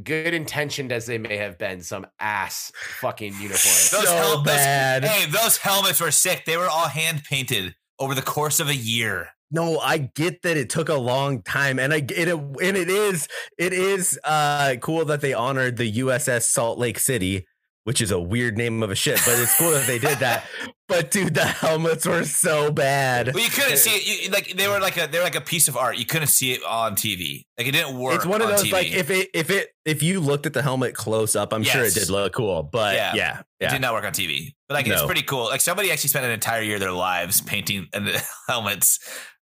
good intentioned as they may have been, some ass fucking uniforms. Those so hel- those- bad. Hey, those helmets were sick. They were all hand painted over the course of a year. No, I get that it took a long time, and I it, and it is it is uh cool that they honored the USS Salt Lake City, which is a weird name of a ship, but it's cool that they did that. But dude, the helmets were so bad. Well, you couldn't see it. You, like they were like a they were like a piece of art. You couldn't see it on TV. Like it didn't work. It's one of on those TV. like if it if it if you looked at the helmet close up, I'm sure it did look cool. But Yeah. yeah, It did not work on TV, but like it's pretty cool. Like somebody actually spent an entire year of their lives painting the helmets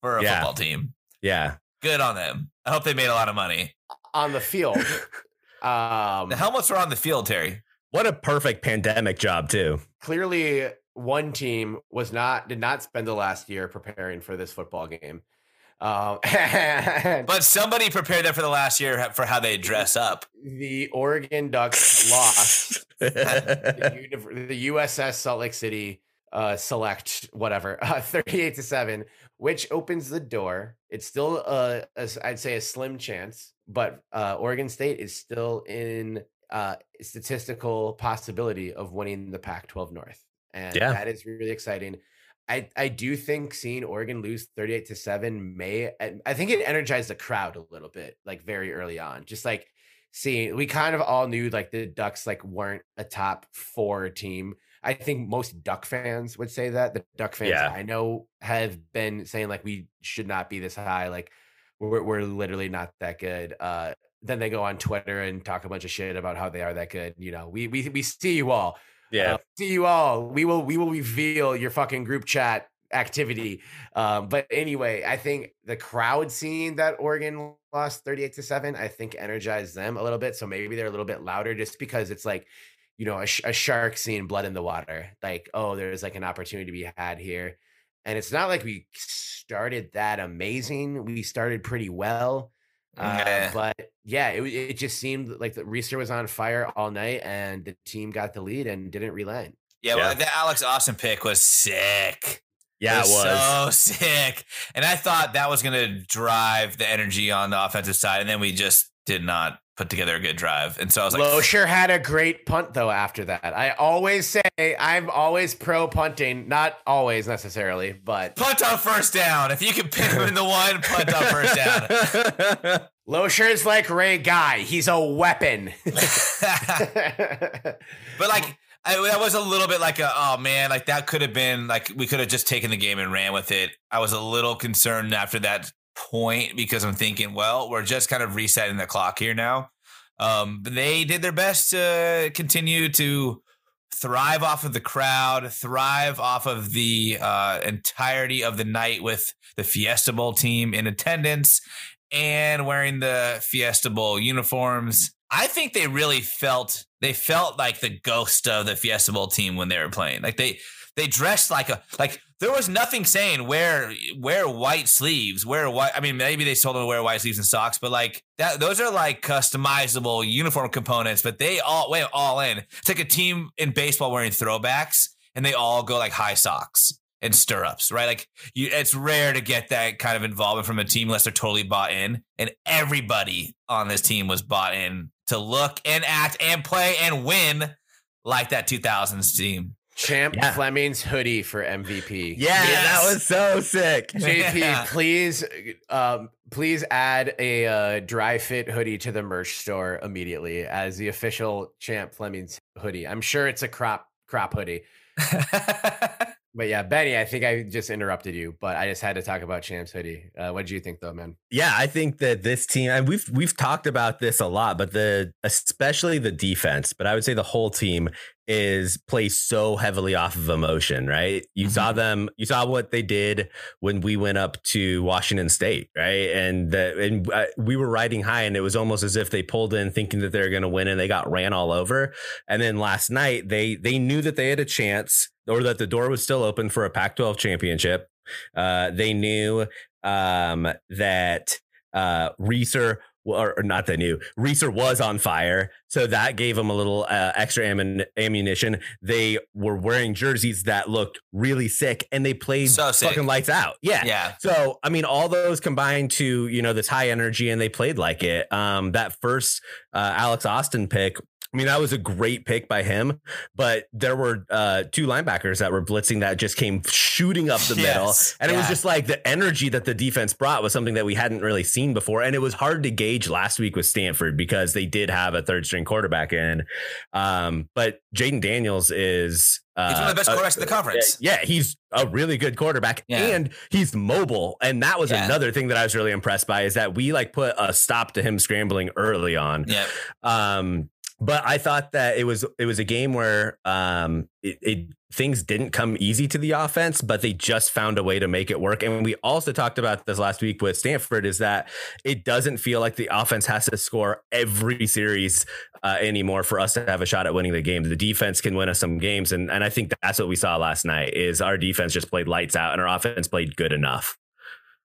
for a Yeah. football team. yeah. Good on them. I hope they made a lot of money. on the field. Um, The helmets were on the field, Terry. What a perfect pandemic job too. clearly, one team was not did not spend the last year preparing for this football game. Um, But somebody prepared them for the last year for how they dress up. the Oregon Ducks lost the, the USS Salt Lake City uh, select whatever uh, 38 to 7 which opens the door it's still uh a s- I'd say a slim chance but uh Oregon State is still in uh statistical possibility of winning the Pac-12 North and Yeah. that is really exciting I, I do think seeing Oregon lose 38 to 7 may I think it energized the crowd a little bit like very early on just like seeing we kind of all knew like the Ducks like weren't a top four team. I think most Duck fans would say that. The Duck fans Yeah. I know have been saying like we should not be this high. Like we're we're literally not that good. Uh then they go on Twitter and talk a bunch of shit about how they are that good. You know, we we we see you all. yeah. Uh, see you all. We will we will reveal your fucking group chat activity. Um, but anyway, I think the crowd seeing that Oregon lost 38 to 7, I think energized them a little bit. So maybe they're a little bit louder just because it's like, you know, a, sh- a shark seeing blood in the water. Like, oh, there's like an opportunity to be had here. And it's not like we started that amazing. We started pretty well. Uh, but yeah, it, it just seemed like the Reser was on fire all night and the team got the lead and didn't relent. Yeah, well, Yeah. the Alex Austin pick was sick. Yeah, it was. so sick. And I thought that was going to drive the energy on the offensive side, and then we just did not put together a good drive. And so I was like, Loecher had a great punt though after that. I always say I'm always pro punting, not always necessarily, but punt on first down. If you can pin him in the one, punt on first down. Loecher's like Ray Guy. He's a weapon. But like, I, that was a little bit like a, oh man, like that could have been like we could have just taken the game and ran with it. I was a little concerned after that point because I'm thinking, well, we're just kind of resetting the clock here now. Um, they did their best to continue to thrive off of the crowd, thrive off of the uh, entirety of the night with the Fiesta Bowl team in attendance and wearing the Fiesta Bowl uniforms. I think they really felt they felt like the ghost of the Fiesta Bowl team when they were playing. Like they they dressed like a like there was nothing saying wear wear white sleeves, wear white. I mean, maybe they told them to wear white sleeves and socks, but like that, those are like customizable uniform components. But they all went all in. It's like a team in baseball wearing throwbacks, and they all go like high socks and stirrups, right? Like you, it's rare to get that kind of involvement from a team unless they're totally bought in. And everybody on this team was bought in to look and act and play and win like that 2000s team. Champ Yeah. Fleming's hoodie for MVP. Yeah, Yes. that was so sick. JP, Yeah. please, um, please add a uh, dry fit hoodie to the merch store immediately as the official Champ Fleming's hoodie. I'm sure it's a crop crop hoodie. But yeah, Benny, I think I just interrupted you, but I just had to talk about Champ's hoodie. Uh, what do you think, though, man? Yeah, I think that this team, and we've we've talked about this a lot, but the especially the defense, but I would say the whole team is plays so heavily off of emotion, right? You saw them, you saw what they did when we went up to Washington State, right? And the, and uh, we were riding high, and it was almost as if they pulled in thinking that they were going to win, and they got ran all over. And then last night, they they knew that they had a chance, or that the door was still open for a Pac-12 championship. Uh, they knew um, that uh, Reser, or, or not that new, Reser was on fire. So that gave them a little uh, extra ammun- ammunition. They were wearing jerseys that looked really sick and they played So sick. fucking lights out. Yeah. yeah. So, I mean, all those combined to, you know, this high energy and they played like it. Um, that first uh, Alex Austin pick, I mean, that was a great pick by him, but there were uh, two linebackers that were blitzing that just came shooting up the middle. Yes. And it was just like the energy that the defense brought was something that we hadn't really seen before. And it was hard to gauge last week with Stanford because they did have a third string quarterback in. Um, but Jayden Daniels is. Uh, He's one of the best uh, quarterbacks in the conference. Yeah, he's a really good quarterback Yeah. and he's mobile. And that was Yeah. another thing that I was really impressed by is that we like put a stop to him scrambling early on. Yeah. Um, but I thought that it was it was a game where um it, it things didn't come easy to the offense, but they just found a way to make it work. And we also talked about this last week with Stanford is that it doesn't feel like the offense has to score every series uh, anymore for us to have a shot at winning the game. The defense can win us some games, and and I think that's what we saw last night. Is our defense just played lights out, and our offense played good enough.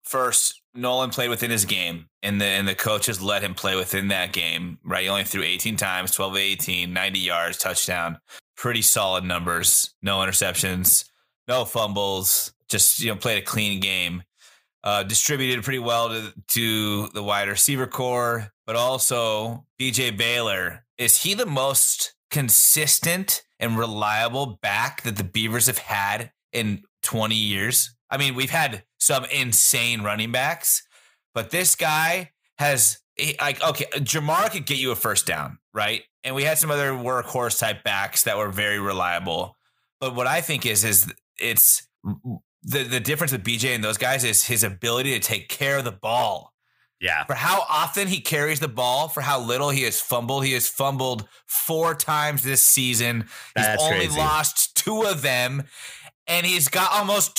First, Nolan played within his game, and the and the coaches let him play within that game. Right, he only threw 18 times, 12 of 18, 90 yards, touchdown. Pretty solid numbers. No interceptions, no fumbles. Just you know, played a clean game. Uh, distributed pretty well to to the wide receiver core, but also BJ Baylor. Is he the most consistent and reliable back that the Beavers have had in 20 years? I mean, we've had some insane running backs, but this guy has like okay, Jermar could get you a first down, right? And we had some other workhorse type backs that were very reliable. But what I think is is it's the the difference with BJ and those guys is his ability to take care of the ball. Yeah, For how often he carries the ball, for how little he has fumbled, he has fumbled four times this season. He's That's only crazy. lost two of them, and he's got almost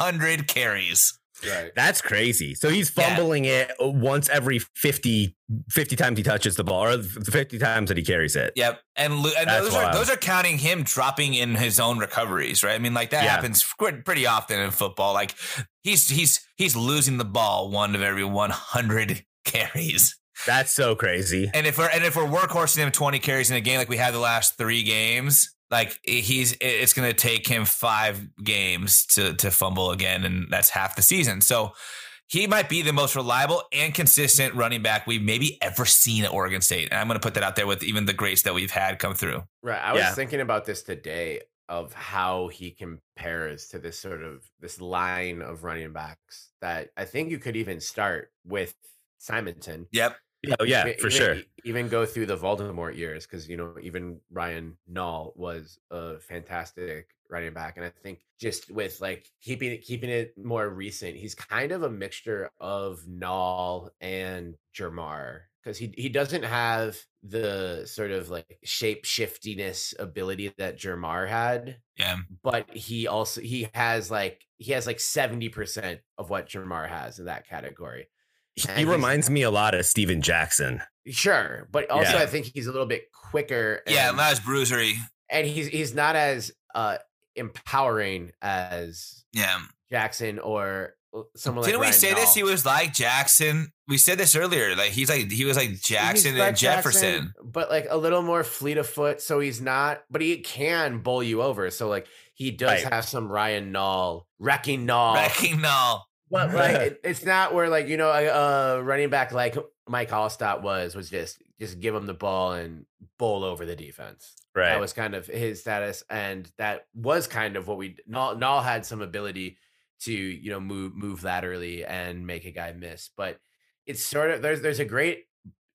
200 carries. Right. That's crazy. So he's Yeah. fumbling it once every 50, 50 times he touches the ball, or 50 times that he carries it. Yep, and, and That's those are those are counting him dropping in his own recoveries, right? I mean, like that Yeah. happens pretty often in football. Like he's he's he's losing the ball one of every 100 carries. That's so crazy. And if we're and if we're workhorsing him 20 carries in a game like we had the last three games, like he's it's going to take him five games to to fumble again, and that's half the season. So he might be the most reliable and consistent running back we've maybe ever seen at Oregon State. And I'm going to put that out there with even the greats that we've had come through. Right. I was Yeah. thinking about this today of how he compares to this sort of this line of running backs that I think you could even start with Simonton. Yep. Oh yeah, Even- for sure. Even go through the Voldemort years because you know even Ryan Nall was a fantastic running back, and I think just with like keeping it keeping it more recent, he's kind of a mixture of Nall and Jermar because he he doesn't have the sort of like shape shiftiness ability that Jermar had, Yeah. but he also he has like he has like seventy percent of what Jermar has in that category. He reminds me a lot of Steven Jackson. Sure, but also Yeah. I think he's a little bit quicker. Yeah. and, Not as bruisery. and he's he's not as uh empowering as Yeah. Jackson or uh, someone Didn't like we Ryan say this? He was like Jackson. We said this earlier. Like he's like he was like He's Jackson like and Jefferson. Jackson, but like a little more fleet of foot. So he's not, but he can bowl you over. So like he does Right. have some Ryan Nall wrecking Nall. Wrecking Nall. But like it, it's not where like you know a, a uh, running back like Mike Alstott was was just just give him the ball and bowl over the defense. Right. That was kind of his status, and that was kind of what we Nall, Nall had some ability to you know move move laterally and make a guy miss, but it's sort of there's there's a great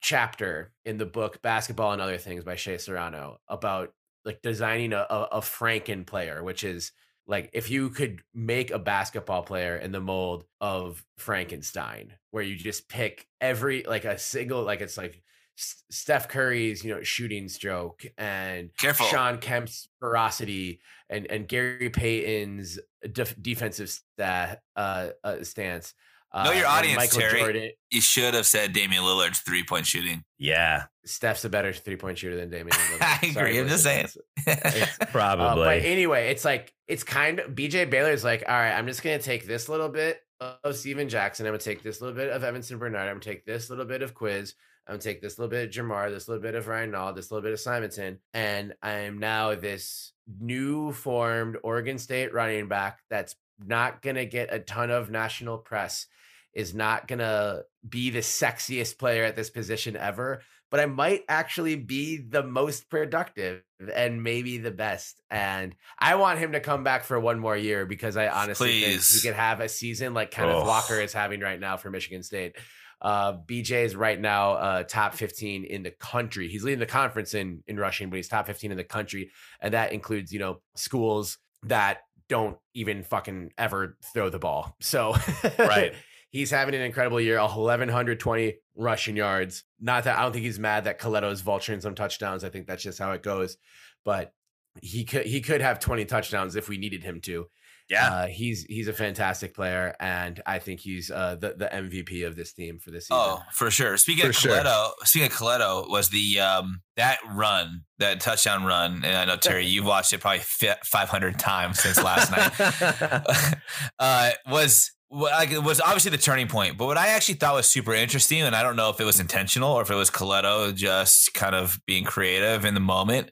chapter in the book Basketball and Other Things by Shea Serrano about like designing a, a, a Franken player, which is like if you could make a basketball player in the mold of Frankenstein, where you just pick every like a single like it's like Steph Curry's you know shooting stroke and Careful. Shawn Kemp's ferocity and and Gary Payton's def- defensive uh, uh, stance. Uh, Know your audience, Michael Terry. Jordan. You should have said Damian Lillard's three point shooting. yeah, Steph's a better three point shooter than Damian. Lillard. I agree, Sorry, I'm just saying. Blazers. It's- Uh, probably. but anyway, it's like it's kind of BJ Baylor's like, all right, I'm just gonna take this little bit of Steven Jackson. I'm gonna take this little bit of Yvenson Bernard. I'm gonna take this little bit of Quiz. I'm gonna take this little bit of Jermar, this little bit of Ryan Nall, this little bit of Simonton, and I'm now this new formed Oregon State running back that's not gonna get a ton of national press, is not gonna be the sexiest player at this position ever, but I might actually be the most productive and maybe the best. And I want him to come back for one more year because I honestly think Please. he could have a season like Kenneth Oh. Walker is having right now for Michigan State. Uh, BJ is right now uh, top 15 in the country. He's leading the conference in in rushing, but he's top 15 in the country, and that includes you know schools that don't even fucking ever throw the ball. So Right. He's having an incredible year. 1120 rushing yards. Not that I don't think he's mad that coletto is vulturing some touchdowns. I think that's just how it goes. But he could he could have 20 touchdowns if we needed him to. yeah, Uh, he's he's a fantastic player, and I think he's uh, the the MVP of this team for this season. Oh, for sure. Speaking For of sure. Coletto, speaking of Coletto, was the um that run, that touchdown run, and I know Terry, you've watched it probably five hundred times since last night. uh, was like it was obviously the turning point. But what I actually thought was super interesting, and I don't know if it was intentional or if it was Coletto just kind of being creative in the moment,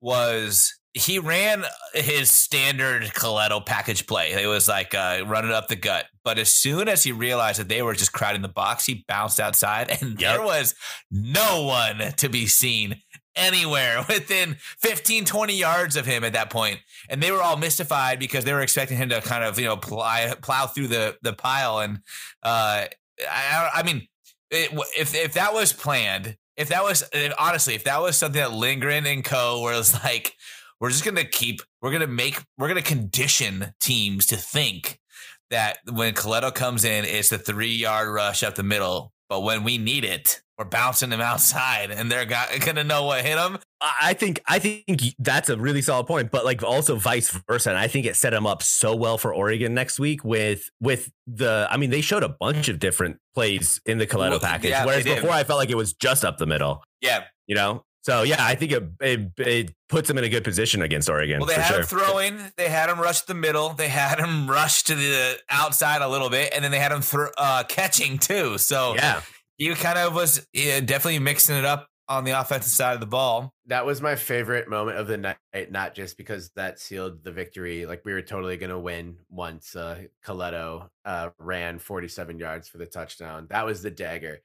was he ran his standard Coletto package play. It was like uh, running up the gut. But as soon as he realized that they were just crowding the box, he bounced outside, and Yep. there was no one to be seen anywhere within 15 20 yards of him at that point. And they were all mystified because they were expecting him to kind of you know plow, plow through the the pile. And uh i, I mean it, if if that was planned if that was if, honestly if that was something that lindgren and co was like we're just gonna keep we're gonna make we're gonna condition teams to think that when Coletto comes in it's the three yard rush up the middle but when we need it we're bouncing them outside and they're got, gonna know what hit them I I think I think that's a really solid point, but like also vice versa. And I think it set them up so well for Oregon next week with with the. I mean, they showed a bunch of different plays in the Coletto Well, package, yeah, whereas before I felt like it was just up the middle. yeah You know, so yeah, I think it it, it puts them in a good position against Oregon. Well, they for had sure. him throwing. They had him rush the middle. They had him rush to the outside a little bit, and then they had him thro- uh, catching too. So yeah, he kind of was yeah, definitely mixing it up on the offensive side of the ball. That was my favorite moment of the night, not just because that sealed the victory. Like we were totally going to win once uh, Coletto uh, ran 47 yards for the touchdown. That was the dagger.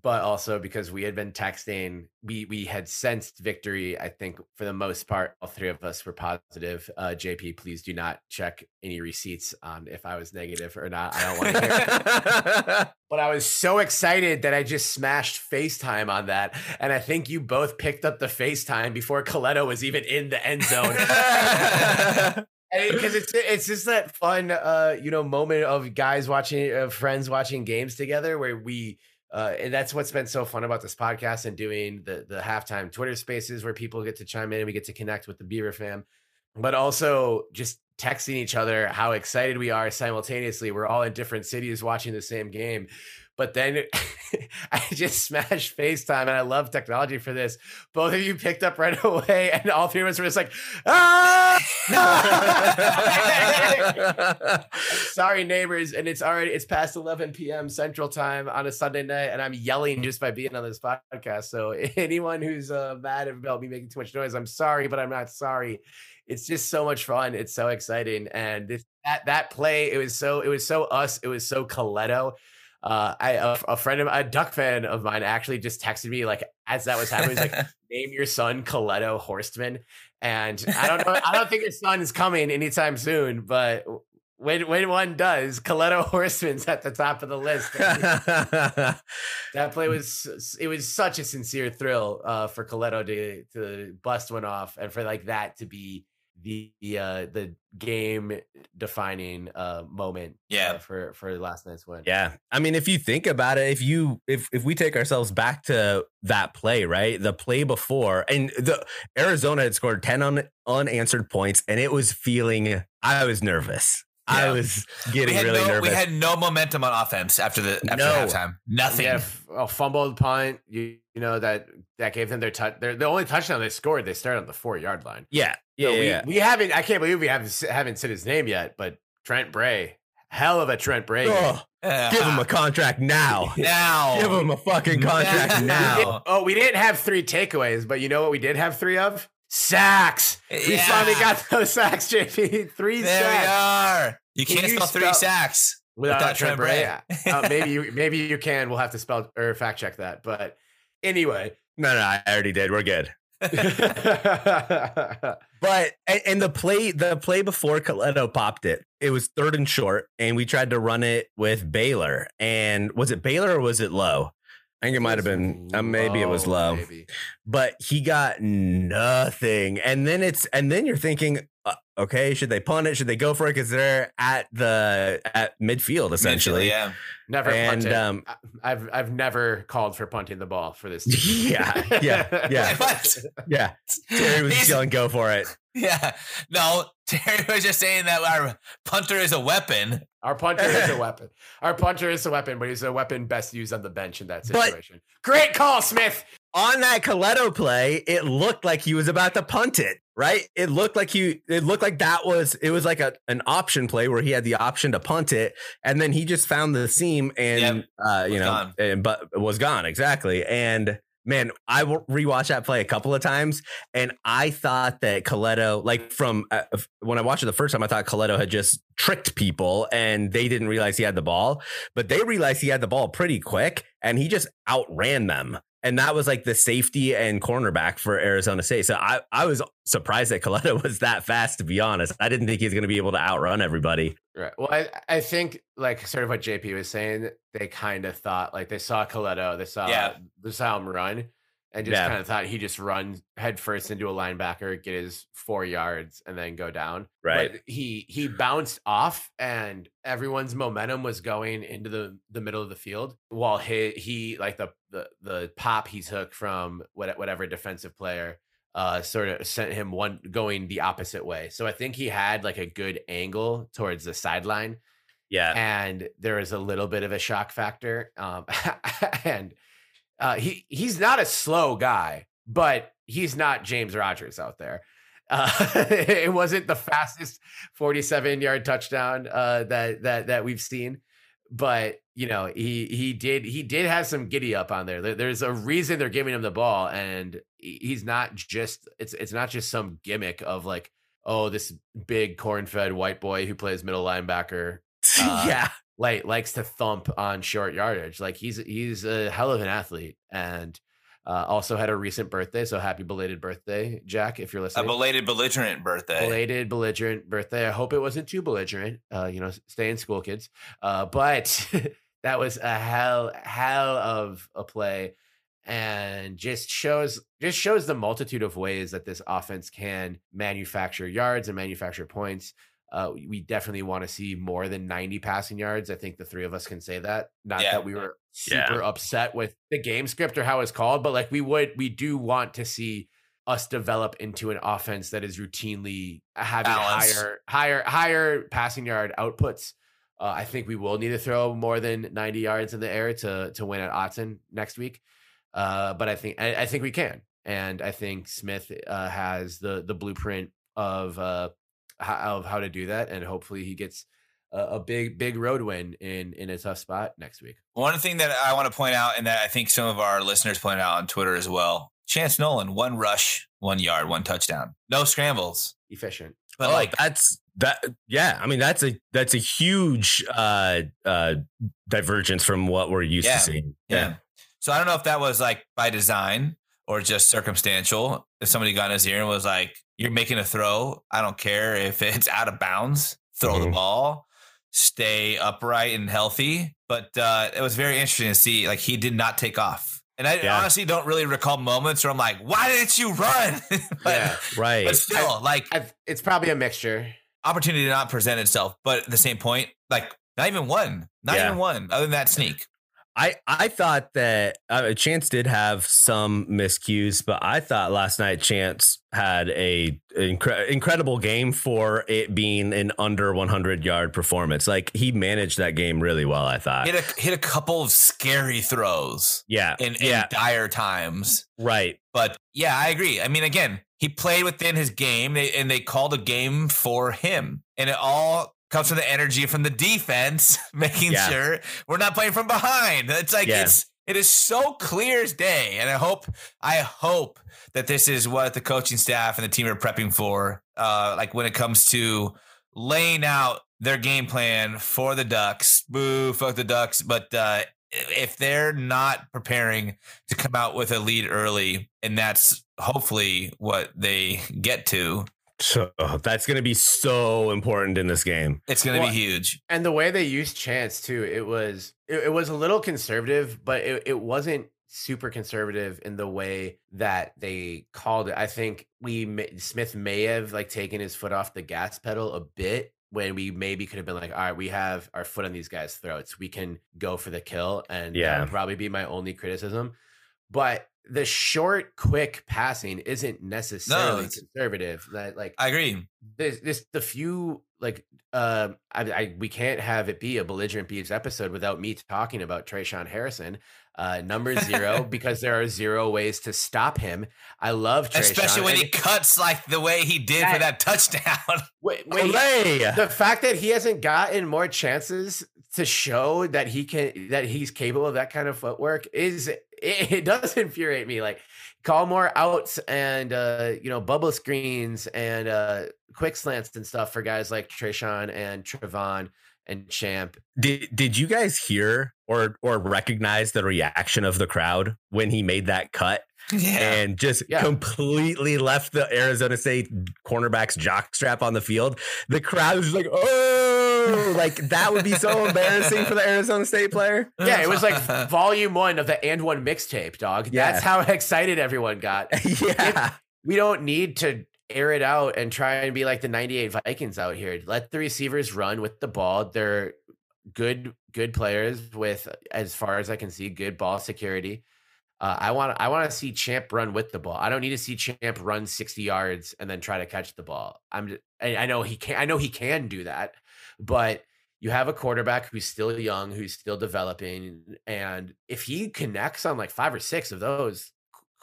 But also because we had been texting, we we had sensed victory. I think for the most part, all three of us were positive. Uh, JP, please do not check any receipts on if I was negative or not. I don't want to hear. But I was so excited that I just smashed FaceTime on that. And I think you both picked up the FaceTime before Coletto was even in the end zone. Because it's it's just that fun, uh, you know, moment of guys watching, uh, friends watching games together, where we, uh, and that's what's been so fun about this podcast and doing the the halftime Twitter Spaces, where people get to chime in and we get to connect with the Beaver fam, but also just texting each other how excited we are simultaneously. We're all in different cities watching the same game, but then I just smashed FaceTime and I love technology for this. Both of you picked up right away, and all three of us were just like, ah! Sorry, neighbors. And it's already it's past 11 p.m. Central Time on a Sunday night, and I'm yelling just by being on this podcast. So anyone who's uh, mad about me making too much noise, I'm sorry, but I'm not sorry. It's just so much fun. It's so exciting, and this, that that play, it was so it was so us. It was so Coletto uh, I a, a, friend of a Duck fan of mine actually just texted me like as that was happening. He's like, "Name your son Coletto Horstman," and I don't know. I don't think his son is coming anytime soon, but when when one does, Coletto Horstman's at the top of the list. that play was it was such a sincere thrill uh, for Coletto to to bust one off and for like that to be the uh the game defining uh moment yeah. uh, for for last night's win. Yeah. I mean if you think about it if you if if we take ourselves back to that play right? The play before and the arizona had scored 10 un, unanswered points and it was feeling i was nervous. I was getting really no, nervous. We had no momentum on offense after the after no. halftime. Nothing. Yeah, a oh, fumbled punt. You, you know that that gave them their touch. The only touchdown they scored, they started on the four yard line. Yeah, yeah, so we, yeah. We haven't. I can't believe we haven't haven't said his name yet. But Trent Bray, hell of a Trent Bray. Oh, give him a contract now. now, give him a fucking contract now. now. oh, we didn't have three takeaways, but you know what? We did have three of sacks. We yeah. finally got those sacks, JP. Three there sacks. we are. You can't you spell three spell, sacks without, without Trent Bray. uh, maybe you maybe you can. We'll have to spell or fact check that. But anyway, no, no, I already did. We're good. but and, and, the play the play before Coletto popped it, it was third and short, and we tried to run it with Baylor. And was it Baylor or was it Lowe? I think it might have been uh, maybe it was Lowe, maybe. but he got nothing. And then it's and then you're thinking, uh, okay, should they punt it? Should they go for it? Because they're at the at midfield essentially. Midfield, yeah, never and punted. um, I've I've never called for punting the ball for this. Team. Yeah, yeah, yeah, yeah. Terry was yelling, "Go for it!" Yeah, no, Terry was just saying that our punter is a weapon. Our punter is a weapon. Our punter is a weapon, but he's a weapon best used on the bench in that situation. But Great call, Smith. On that Coletto play, it looked like he was about to punt it, right? It looked like he it looked like that was it was like a an option play where he had the option to punt it, and then he just found the seam and yep. uh, you know, and, but was gone exactly. And man, I rewatched that play a couple of times, and I thought that Coletto, like from uh, when I watched it the first time, I thought Coletto had just tricked people, and they didn't realize he had the ball, but they realized he had the ball pretty quick, and he just outran them and that was like the safety and cornerback for Arizona State. So I, I was surprised that Coletto was that fast, to be honest. I didn't think he was going to be able to outrun everybody. Right. Well, I, I think like sort of what JP was saying, they kind of thought like they saw Coletto, they saw yeah. they saw him run, and just yeah. kind of thought he just run headfirst into a linebacker, get his four yards, and then go down. Right. But he he bounced off, and everyone's momentum was going into the the middle of the field, while he he like the the the pop he took from whatever defensive player uh sort of sent him one going the opposite way. So I think he had like a good angle towards the sideline. Yeah. And there was a little bit of a shock factor. Um and uh, he he's not a slow guy, but he's not James Rodgers out there. Uh, it wasn't the fastest 47 yard touchdown uh, that that that we've seen, but you know he he did he did have some giddy up on there. there. There's a reason they're giving him the ball, and he's not just it's it's not just some gimmick of like oh this big corn fed white boy who plays middle linebacker. Uh, yeah, like likes to thump on short yardage. Like he's he's a hell of an athlete and uh, also had a recent birthday. So happy belated birthday, Jack, if you're listening. A belated belligerent birthday. Belated belligerent birthday. I hope it wasn't too belligerent. Uh, you know, stay in school, kids. Uh, but that was a hell hell of a play and just shows just shows the multitude of ways that this offense can manufacture yards and manufacture points. Uh, we definitely want to see more than 90 passing yards. I think the three of us can say that. Not yeah. that we were super yeah. upset with the game script or how it's called, but like we would, we do want to see us develop into an offense that is routinely having Balance. higher, higher, higher passing yard outputs Uh, I think we will need to throw more than 90 yards in the air to to win at Autzen next week. Uh, but I think I, I, think we can, and I think Smith uh, has the the blueprint of uh, how, of how to do that, and hopefully he gets a, a big big road win in in a tough spot next week. One thing that I want to point out, and that I think some of our listeners pointed out on Twitter as well, Chance Nolan, one rush, one yard, one touchdown, no scrambles, efficient. But oh, like that's that yeah, I mean that's a that's a huge uh uh divergence from what we're used yeah. to seeing. Yeah. yeah. So I don't know if that was like by design or just circumstantial. If somebody got in his ear and was like, You're making a throw, I don't care if it's out of bounds, throw mm-hmm. the ball, stay upright and healthy. But uh it was very interesting to see like he did not take off. And I yeah. honestly don't really recall moments where I'm like, why didn't you run? but, yeah, right. But still, I've, like, I've, it's probably a mixture opportunity to not present itself. But at the same point, like not even one, not yeah. even one, other than that sneak. I, I thought that uh, Chance did have some miscues, but I thought last night Chance had a incre- incredible game for it being an under 100 yard performance. Like he managed that game really well. I thought hit a hit a couple of scary throws. Yeah, in, in yeah. dire times. Right, but yeah, I agree. I mean, again, he played within his game, and they called a game for him, and it all comes from the energy from the defense, making yeah. sure we're not playing from behind. It's like yeah. it's it is so clear as day, and I hope I hope that this is what the coaching staff and the team are prepping for. Uh, like when it comes to laying out their game plan for the Ducks. Boo, fuck the Ducks. But uh, if they're not preparing to come out with a lead early, and that's hopefully what they get to, so that's going to be so important in this game. It's going to well, be huge. And the way they used chance too, it was it, it was a little conservative, but it, it wasn't super conservative in the way that they called it. I think we Smith may have like taken his foot off the gas pedal a bit when we maybe could have been like, all right, we have our foot on these guys' throats. We can go for the kill, and yeah, that would probably be my only criticism. But the short, quick passing isn't necessarily no, conservative. That like I agree. This, this the few like uh, I, I we can't have it be a belligerent Beavs episode without me talking about Tre'Shaun Harrison, uh, number zero, because there are zero ways to stop him. I love Tre'Shaun, especially when he cuts like the way he did that, for that touchdown. Wait, wait, the fact that he hasn't gotten more chances to show that he can that he's capable of that kind of footwork is it, it does infuriate me. Like call more outs and uh, you know bubble screens and uh, quick slants and stuff for guys like Tre'Shaun and Trevon and Champ. Did did you guys hear or or recognize the reaction of the crowd when he made that cut? Yeah. And just yeah. completely left the Arizona State cornerback's jockstrap on the field. The crowd was like, "Oh, like that would be so embarrassing for the Arizona State player." Yeah, it was like volume one of the and one mixtape, dog. Yeah. That's how excited everyone got. yeah, if we don't need to air it out and try and be like the 98 Vikings out here. Let the receivers run with the ball. They're good good players with as far as I can see good ball security. Uh, I want I want to see Champ run with the ball. I don't need to see Champ run 60 yards and then try to catch the ball. I'm just, I, know he can I know he can do that, but you have a quarterback who's still young, who's still developing, and if he connects on like five or six of those,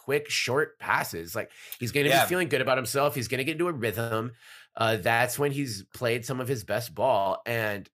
quick, short passes. Like he's going to yeah. be feeling good about himself. He's going to get into a rhythm. Uh, that's when he's played some of his best ball. And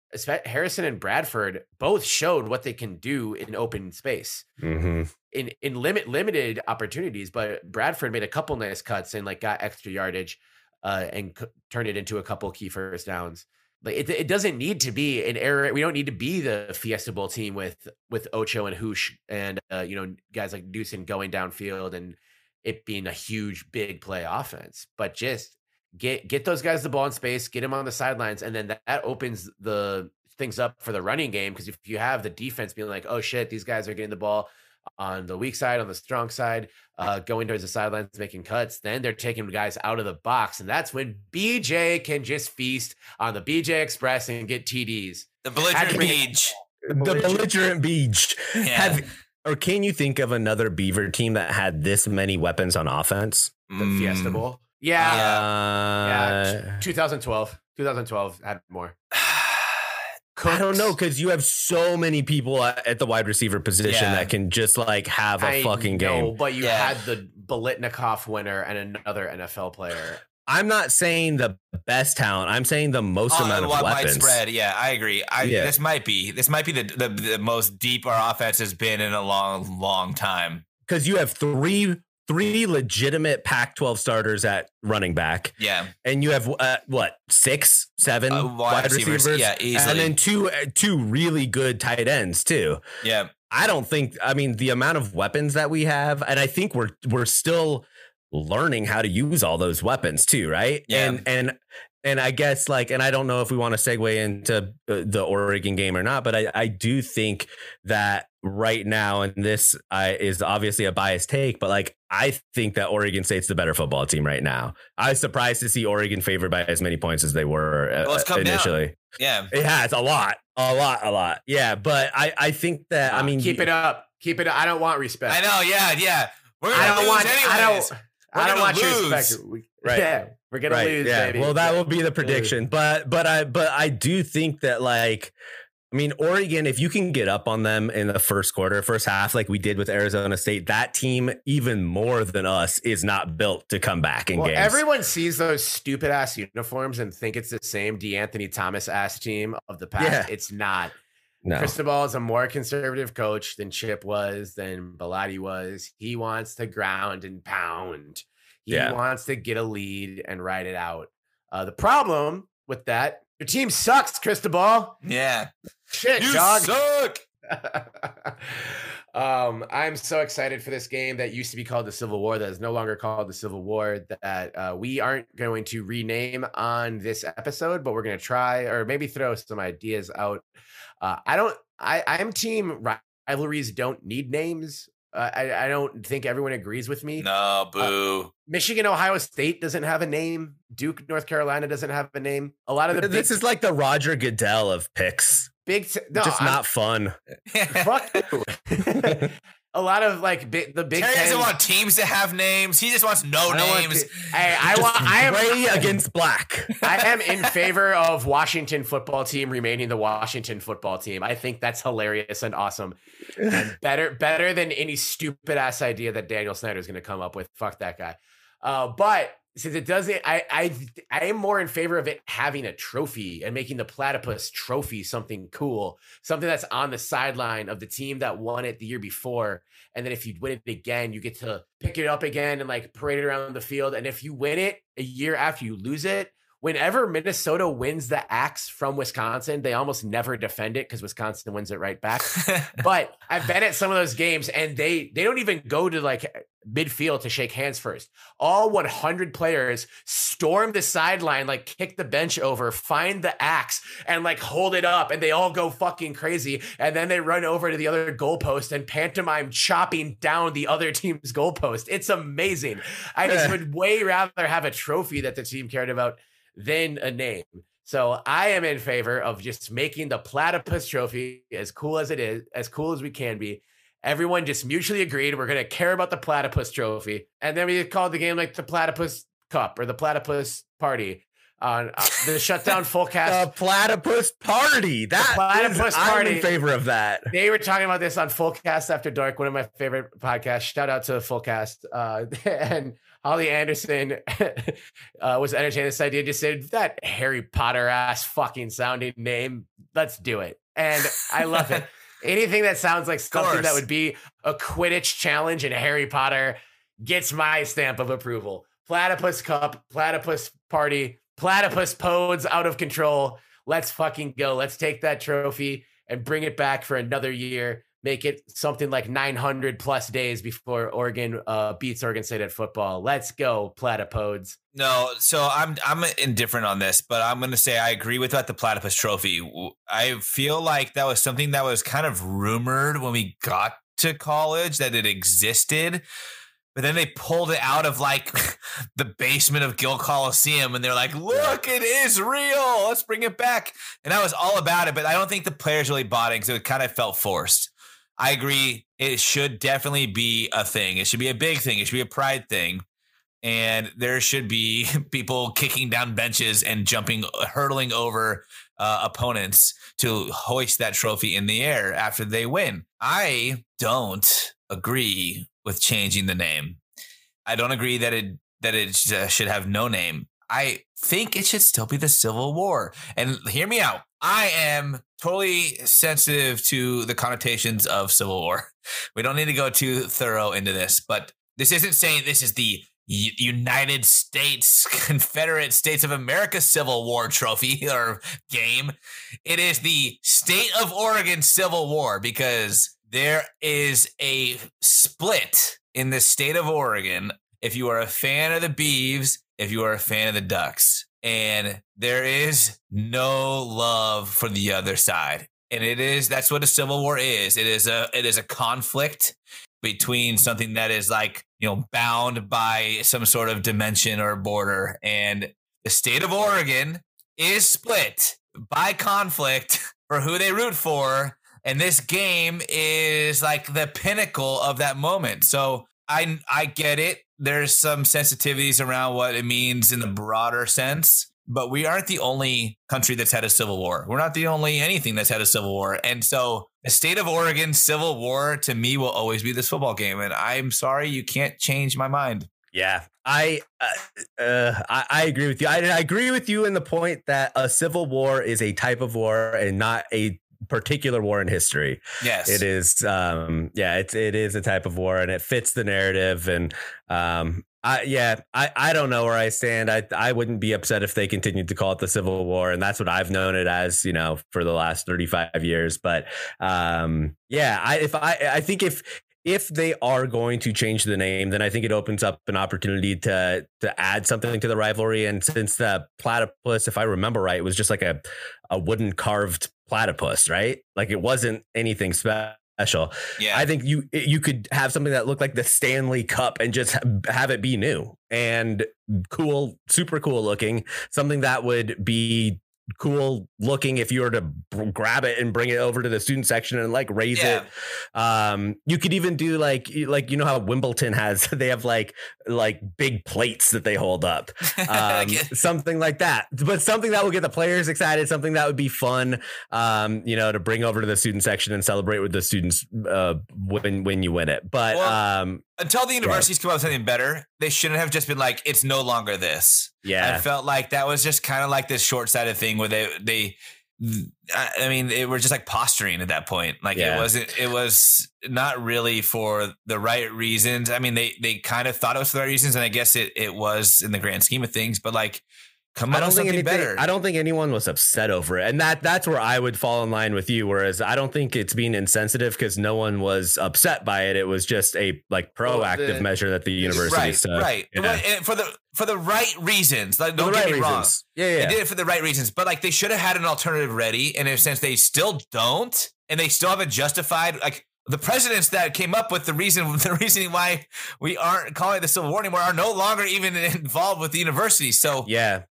Harrison and Bradford both showed what they can do in open space. Mm-hmm. In in limit limited opportunities, but Bradford made a couple nice cuts and like got extra yardage uh, and c- turned it into a couple key first downs like it, it doesn't need to be an error. We don't need to be the Fiesta Bowl team with with Ocho and Housh and uh, you know guys like Deucin going downfield and it being a huge big play offense. But just get get those guys the ball in space, get them on the sidelines, and then that, that opens the things up for the running game. Because if you have the defense being like, oh shit, these guys are getting the ball on the weak side, on the strong side, uh, going towards the sidelines, making cuts. Then they're taking guys out of the box. And that's when BJ can just feast on the BJ Express and get TDs. The belligerent beach. The belligerent beach. Yeah. Have, or can you think of another Beaver team that had this many weapons on offense? The mm. Fiesta Bowl. Yeah. Uh, yeah. 2012. 2012 had more. I don't know because you have so many people at the wide receiver position Yeah. that can just like have a I fucking know, game. but you Yeah. had the Biletnikoff winner and another NFL player. I'm not saying the best talent. I'm saying the most Oh, amount of wi- weapons. widespread. Yeah, I agree. I, Yeah. This might be this might be the, the the most deep our offense has been in a long, long time. Because you have three three legitimate Pac-12 starters at running back, Yeah, and you have uh, what six, seven Uh, wide, receivers, Yeah, easily. and then two uh, two really good tight ends too. yeah, I don't think. I mean, the amount of weapons that we have, and I think we're we're still learning how to use all those weapons too, right? Yeah. And and and I guess like, and I don't know if we want to segue into uh, the Oregon game or not, but I I do think that right now, and this I, is obviously a biased take, but like I think that Oregon State's the better football team right now. I was surprised to see Oregon favored by as many points as they were uh, Well, it's come down. initially. yeah. It has a lot, a lot, a lot. Yeah, but I I think that I Uh, mean keep it up. Keep it. up. I don't want respect. I know. Yeah, yeah. We're gonna I don't lose want. anyways. I don't. We're I don't gonna want your respect. We- Right. Yeah, we're gonna lose, yeah. baby. Well, that will be the prediction. But but I but I do think that like I mean Oregon, if you can get up on them in the first quarter, first half, like we did with Arizona State, that team even more than us is not built to come back in Well, games. everyone sees those stupid ass uniforms and think it's the same DeAnthony Thomas ass team of the past. Yeah. It's not. no. Cristobal is a more conservative coach than Chip was, than Bellotti was. He wants to ground and pound. He Yeah. wants to get a lead and ride it out. Uh, the problem with that, your team sucks, Cristobal. Yeah. Shit, You dog. suck. um, I'm so excited for this game that used to be called the Civil War, that is no longer called the Civil War. That uh, we aren't going to rename on this episode, but we're going to try or maybe throw some ideas out. Uh, I don't. I I'm team rivalries don't need names. Uh, I I don't think everyone agrees with me. No, boo. Michigan, Ohio State doesn't have a name. Duke, North Carolina doesn't have a name. A lot of the big, this is like the Roger Goodell of picks. Big t- no, Just I'm- not fun. fuck you. a lot of like big, the Big Terry Ten. doesn't want teams to have names. He just wants no I don't want names. to- Hey, I want. I am. gray against black. I am in favor of Washington football team remaining the Washington football team. I think that's hilarious and awesome, and better better than any stupid ass idea that Daniel Snyder is going to come up with. Fuck that guy. Uh, but since it doesn't, I I I am more in favor of it having a trophy and making the platypus trophy something cool, something that's on the sideline of the team that won it the year before. And then if you win it again, you get to pick it up again and like parade it around the field. And if you win it a year after you lose it, whenever Minnesota wins the axe from Wisconsin, they almost never defend it because Wisconsin wins it right back. but I've been at some of those games and they they don't even go to like midfield to shake hands first. All 100 players storm the sideline, like kick the bench over, find the axe, and like hold it up, and they all go fucking crazy. And then they run over to the other goalpost and pantomime chopping down the other team's goalpost. It's amazing. I just would way rather have a trophy that the team cared about than a name. So I am in favor of just making the platypus trophy as cool as it is, as cool as we can be. Everyone just mutually agreed we're going to care about the platypus trophy, and then we called the game like the platypus cup or the platypus party on uh, the Shutdown Fullcast. A platypus party. That platypus is- I'm party. in favor of that. they were talking about this on Fullcast After Dark, one of my favorite podcasts. Shout out to Fullcast. Uh, and Holly Anderson uh, was entertaining this idea. Just said that Harry Potter ass fucking sounding name. Let's do it. And I love it. Anything that sounds like something that would be a Quidditch challenge in Harry Potter gets my stamp of approval. Platypus Cup, Platypus Party, Platypus Podes out of control. Let's fucking go. Let's take that trophy and bring it back for another year. Make it something like 900 plus days before Oregon uh, beats Oregon State at football. Let's go, Platypodes. No, so I'm I'm indifferent on this, but I'm going to say I agree with that the platypus trophy. I feel like that was something that was kind of rumored when we got to college that it existed, but then they pulled it out of like the basement of Gill Coliseum, and they're like, "Look, it is real. Let's bring it back." And I was all about it, but I don't think the players really bought it because it kind of felt forced. I agree. It should definitely be a thing. It should be a big thing. It should be a pride thing. and there should be people kicking down benches and jumping, hurtling over uh, opponents to hoist that trophy in the air after they win. I don't agree with changing the name. I don't agree that it that it should have no name. I think it should still be the Civil War. And hear me out. I am totally sensitive to the connotations of Civil War. We don't need to go too thorough into this, but this isn't saying this is the United States Confederate States of America Civil War trophy or game. It is the State of Oregon Civil War because there is a split in the state of Oregon if you are a fan of the Beavs, if you are a fan of the Ducks. And there is no love for the other side. And it is that's what a civil war is. It is a it is a conflict between something that is like, you know, bound by some sort of dimension or border. And the state of Oregon is split by conflict for who they root for. And this game is like the pinnacle of that moment. So I I get it. There's some sensitivities around what it means in the broader sense, but we aren't the only country that's had a civil war. We're not the only anything that's had a civil war. And so the state of Oregon civil war to me will always be this football game. And I'm sorry you can't change my mind. Yeah, I uh, uh, I, I, agree with you. I, I agree with you in the point that a civil war is a type of war and not a particular war in history. Yes, it is. Um, yeah, it's it is a type of war, and it fits the narrative. And um, I yeah, I I don't know where I stand. I I wouldn't be upset if they continued to call it the Civil War, and that's what I've known it as. You know, for the last thirty five years. But um, yeah, I if I I think if if they are going to change the name, then I think it opens up an opportunity to to add something to the rivalry. And since the platypus, if I remember right, was just like a a wooden carved platypus, right? Like it wasn't anything special. Yeah. I think you you could have something that looked like the Stanley Cup and just have it be new and cool, super cool looking, something that would be cool looking if you were to grab it and bring it over to the student section and like raise yeah. it um you could even do like like you know how wimbledon has they have like like big plates that they hold up um something like that. But something that will get the players excited something that would be fun um you know to bring over to the student section and celebrate with the students uh when when you win it. But well, um until the universities come up with something better, they shouldn't have just been like, "It's no longer this." Yeah, I felt like that was just kind of like this short-sighted thing where they they. I mean, it were just like posturing at that point. Like yeah. it wasn't. It was not really for the right reasons. I mean, they they kind of thought it was for the right reasons, and I guess it it was in the grand scheme of things. But like, Come I don't think anything, better. I don't think anyone was upset over it, and that that's where I would fall in line with you. Whereas I don't think it's being insensitive because no one was upset by it. It was just a like proactive well, the, measure that the university right, said, right, yeah. for the for the right reasons. Like, don't get right me wrong. Yeah, yeah, they did it for the right reasons, but like they should have had an alternative ready. And in a sense, they still don't, and they still haven't justified like the presidents that came up with the reason the reasoning why we aren't calling it the Civil War anymore are no longer even involved with the university. So yeah,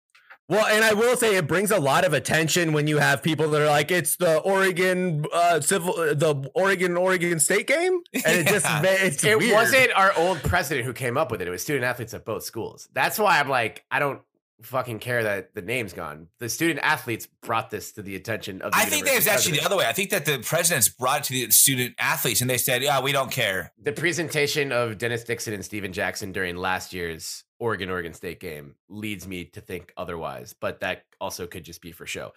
well, and I will say it brings a lot of attention when you have people that are like, it's the Oregon uh, civil, the Oregon Oregon State game, and it just it weird. wasn't our old president who came up with it. It was student athletes at both schools. That's why I'm like, I don't fucking care that the name's gone. The student athletes brought this to the attention of. The I think there's actually the other way. I think that the presidents brought it to the student athletes, and they said, "Yeah, we don't care." The presentation of Dennis Dixon and Steven Jackson during last year's Oregon Oregon State game leads me to think otherwise, but that also could just be for show.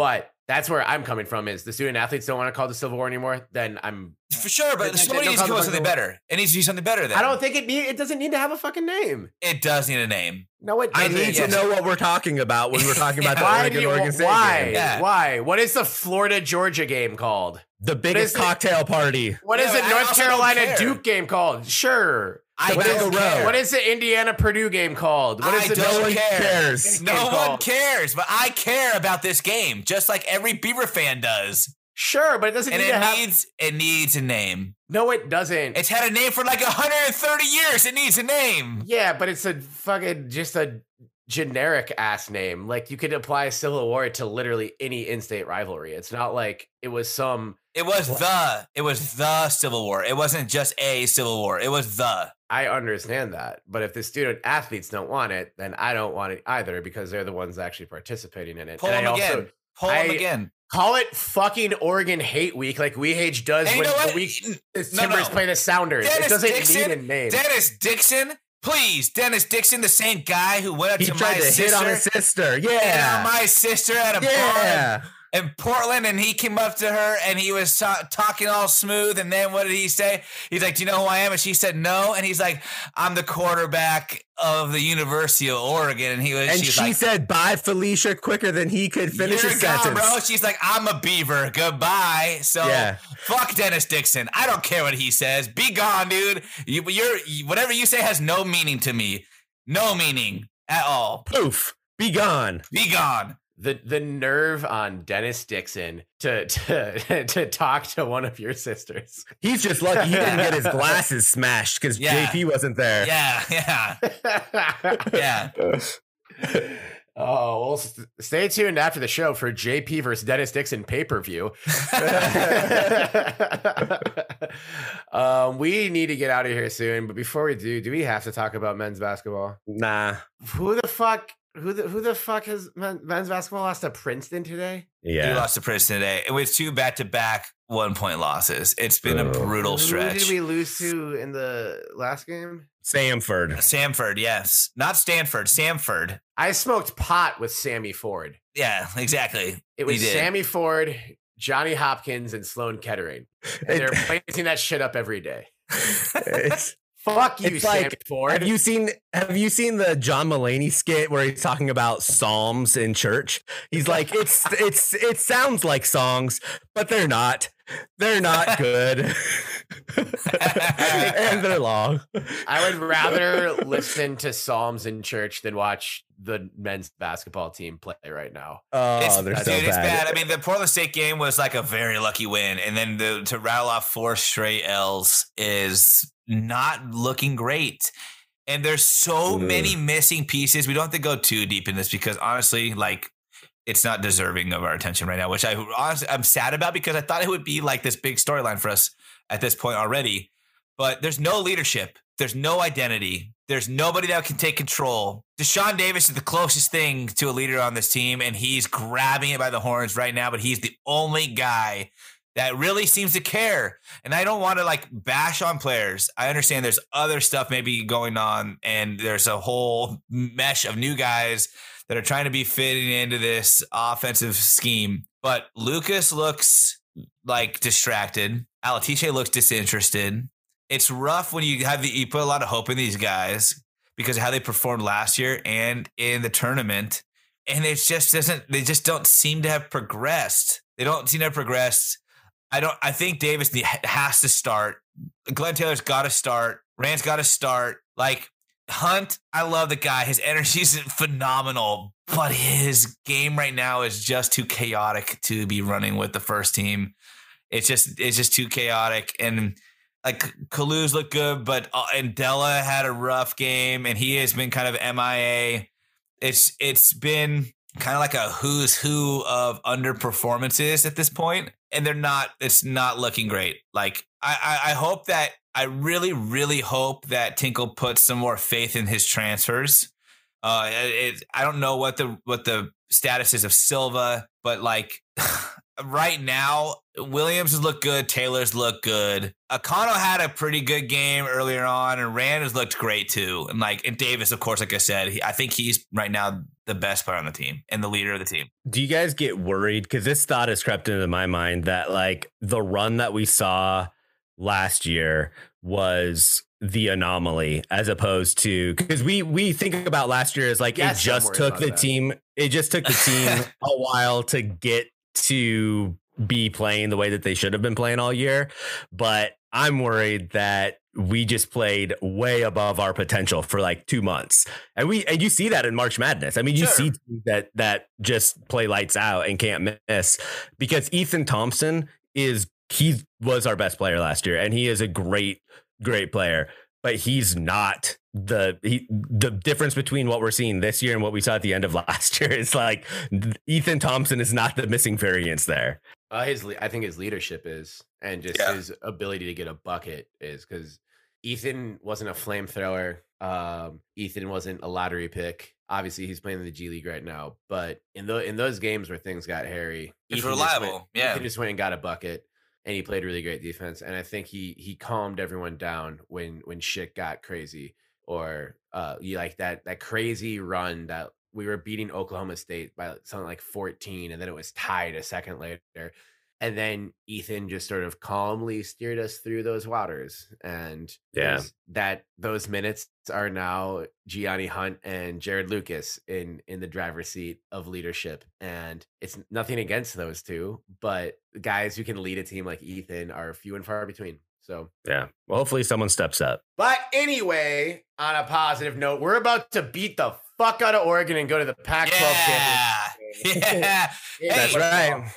But that's where I'm coming from is the student athletes don't want to call the Civil War anymore, then I'm for sure, but somebody needs to come up with something better. It needs to be something better. Then I don't think it need, it doesn't need to have a fucking name. It does need a name. No, it. Doesn't. I need to know what we're talking about when we're talking about the Oregon Oregon State why? game. Yeah. Why? What is the Florida Georgia game called? The biggest cocktail party. What is the North Carolina Duke game called? Sure. I don't care. What is the Indiana Purdue game called? What is I the don't no one cares. No one called? cares, but I care about this game, just like every Beaver fan does. Sure, but it doesn't and need it to needs it needs a name. No, it doesn't. It's had a name for like 130 years. It needs a name. Yeah, but it's a fucking just a generic ass name. Like you could apply Civil War to literally any in-state rivalry. It's not like it was some it was the it was the Civil War. It wasn't just a Civil War. It was the I understand that. But if the student athletes don't want it, then I don't want it either because they're the ones actually participating in it. Pull And I him also- again. Pull I- again. Call it fucking Oregon Hate Week, like WeHage does And you when know the week the Timbers no. play the Sounders. Dennis it doesn't Dixon- need a name. Dennis Dixon, please, Dennis Dixon, the same guy who went up He to tried my to sister, hit on his sister. hit on Yeah. my sister at a bar Yeah. In Portland, and he came up to her and he was ta- talking all smooth. And then what did he say? He's like, "Do you know who I am?" And she said, "No." And he's like, "I'm the quarterback of the University of Oregon." And he was, And she like, said bye, Felicia, quicker than he could finish You're his gone, sentence. bro. She's like, I'm a beaver. Goodbye. So Yeah. fuck Dennis Dixon. I don't care what he says. Be gone, dude. You, you're whatever you say has no meaning to me. No meaning at all. Poof. Be gone. Be gone. The the nerve on Dennis Dixon to to to talk to one of your sisters. He's just lucky he didn't get his glasses smashed because Yeah. JP wasn't there. Yeah, yeah, yeah. Oh, well, stay tuned after the show for JP versus Dennis Dixon pay per view. um, we need to get out of here soon, but before we do, do we have to talk about men's basketball? Nah. Who the fuck? Who the who the fuck has men, men's basketball lost to Princeton today? We Yeah. lost to Princeton today with two back to back one point losses. It's been a Oh. brutal Who stretch. did we lose to in the last game? Samford. Uh, Samford, yes. Not Stanford, Samford. I smoked pot with Sammy Ford. Yeah, exactly. It was did. Sammy Ford, Johnny Hopkins, and Sloan Kettering. And they're It- blazing that shit up every day. it's- Fuck you, It's Sammy like, Ford. have you seen have you seen the John Mulaney skit where he's talking about psalms in church? He's like, it's it's it sounds like songs, but they're not. They're not good. and they're long. I would rather listen to Psalms in church than watch the men's basketball team play right now. Oh, It's, they're dude, so it's bad. bad. I mean, the Portland State game was like a very lucky win, and then the, to rattle off four straight L's is not looking great. And there's so Ugh. many mm. missing pieces. We don't have to go too deep in this because honestly, like it's not deserving of our attention right now, which I honestly I'm sad about because I thought it would be like this big storyline for us at this point already. But there's no leadership. There's no identity. There's nobody that can take control. Dashawn Davis is the closest thing to a leader on this team, and he's grabbing it by the horns right now. But he's the only guy that really seems to care. And I don't want to like bash on players. I understand there's other stuff maybe going on, and there's a whole mesh of new guys that are trying to be fitting into this offensive scheme. But Lucas looks like distracted. Alatishe looks disinterested. It's rough when you have the you put a lot of hope in these guys because of how they performed last year and in the tournament. And it just doesn't they just don't seem to have progressed. They don't seem to have progressed. I don't I think Davis has to start. Glenn Taylor's got to start. Rand's got to start. Like Hunt, I love the guy. His energy is phenomenal, but his game right now is just too chaotic to be running with the first team. It's just it's just too chaotic and like Kalu's looked good, but uh, and Della had a rough game, and he has been kind of MIA. It's it's been kind of like a who's who of underperformances at this point, and they're not. It's not looking great. Like I I, I hope that I really really hope that Tinkle puts some more faith in his transfers. Uh, it, I don't know what the what the status is of Silva, but like right now, Williams has looked good. Taylor's looked good. Akano had a pretty good game earlier on, and Rand has looked great too. And like, and Davis, of course, like I said, he, I think he's right now the best player on the team and the leader of the team. Do you guys get worried? Because this thought has crept into my mind that like the run that we saw last year was the anomaly as opposed to because we we think about last year as like Yes, it just took the that. team it just took the team a while to get to be playing the way that they should have been playing all year but i'm worried that we just played way above our potential for like two months and we and you see that in march madness i mean you Sure. see that that just play lights out and can't miss because ethan thompson is he was our best player last year and he is a great great player but he's not the he, the difference between what we're seeing this year and what we saw at the end of last year is like Ethan Thompson is not the missing variance there. Uh, his, I think his leadership is, and just Yeah. his ability to get a bucket is because Ethan wasn't a flamethrower. Um, Ethan wasn't a lottery pick. Obviously, he's playing in the G League right now. But in the in those games where things got hairy, It's Ethan just went- reliable. Yeah. Ethan just went and got a bucket, and he played really great defense. And I think he he calmed everyone down when when shit got crazy, or uh, you like that that crazy run that we were beating Oklahoma State by something like 14, and then it was tied a second later. And then Ethan just sort of calmly steered us through those waters. And Yeah. that those minutes are now Gianni Hunt and Jarod Lucas in in the driver's seat of leadership. And it's nothing against those two, but guys who can lead a team like Ethan are few and far between. So Yeah. Well, hopefully someone steps up. but anyway, on a positive note, we're about to beat the fuck out of Oregon and go to the Pac-12 Yeah. championship. Yeah. Yeah, That's football. right.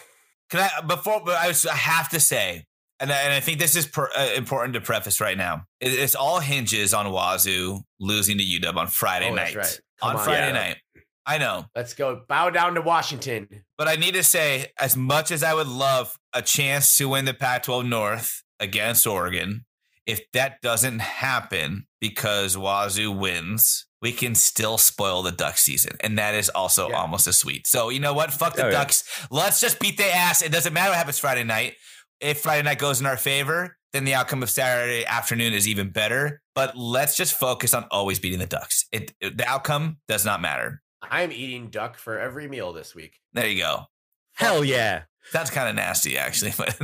Can I before? But I, was, I have to say, and I, and I think this is per, uh, important to preface right now. It, it's all hinges on Wazoo losing to UW on Friday Oh, night. that's right. On on. Friday Yeah. night, I know, Let's go. Bow down to Washington. but I need to say, as much as I would love a chance to win the Pac-12 North against Oregon, if that doesn't happen because Wazoo wins. We can still spoil the Duck season, and that is also Yeah. almost as sweet. So you know what? Fuck the Oh, yeah. Ducks. Let's just beat their ass. It doesn't matter what happens Friday night. If Friday night goes in our favor, then the outcome of Saturday afternoon is even better. But let's just focus on always beating the Ducks. It, it- the outcome does not matter. I'm eating duck for every meal this week. There you go. Hell yeah. Sounds kind of nasty, actually. But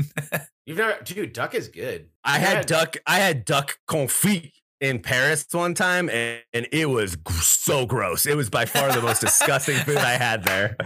You've never, dude. Duck is good. I You had duck. I had duck confit in Paris one time, and, and it was g- so gross. It was by far the most disgusting food I had there.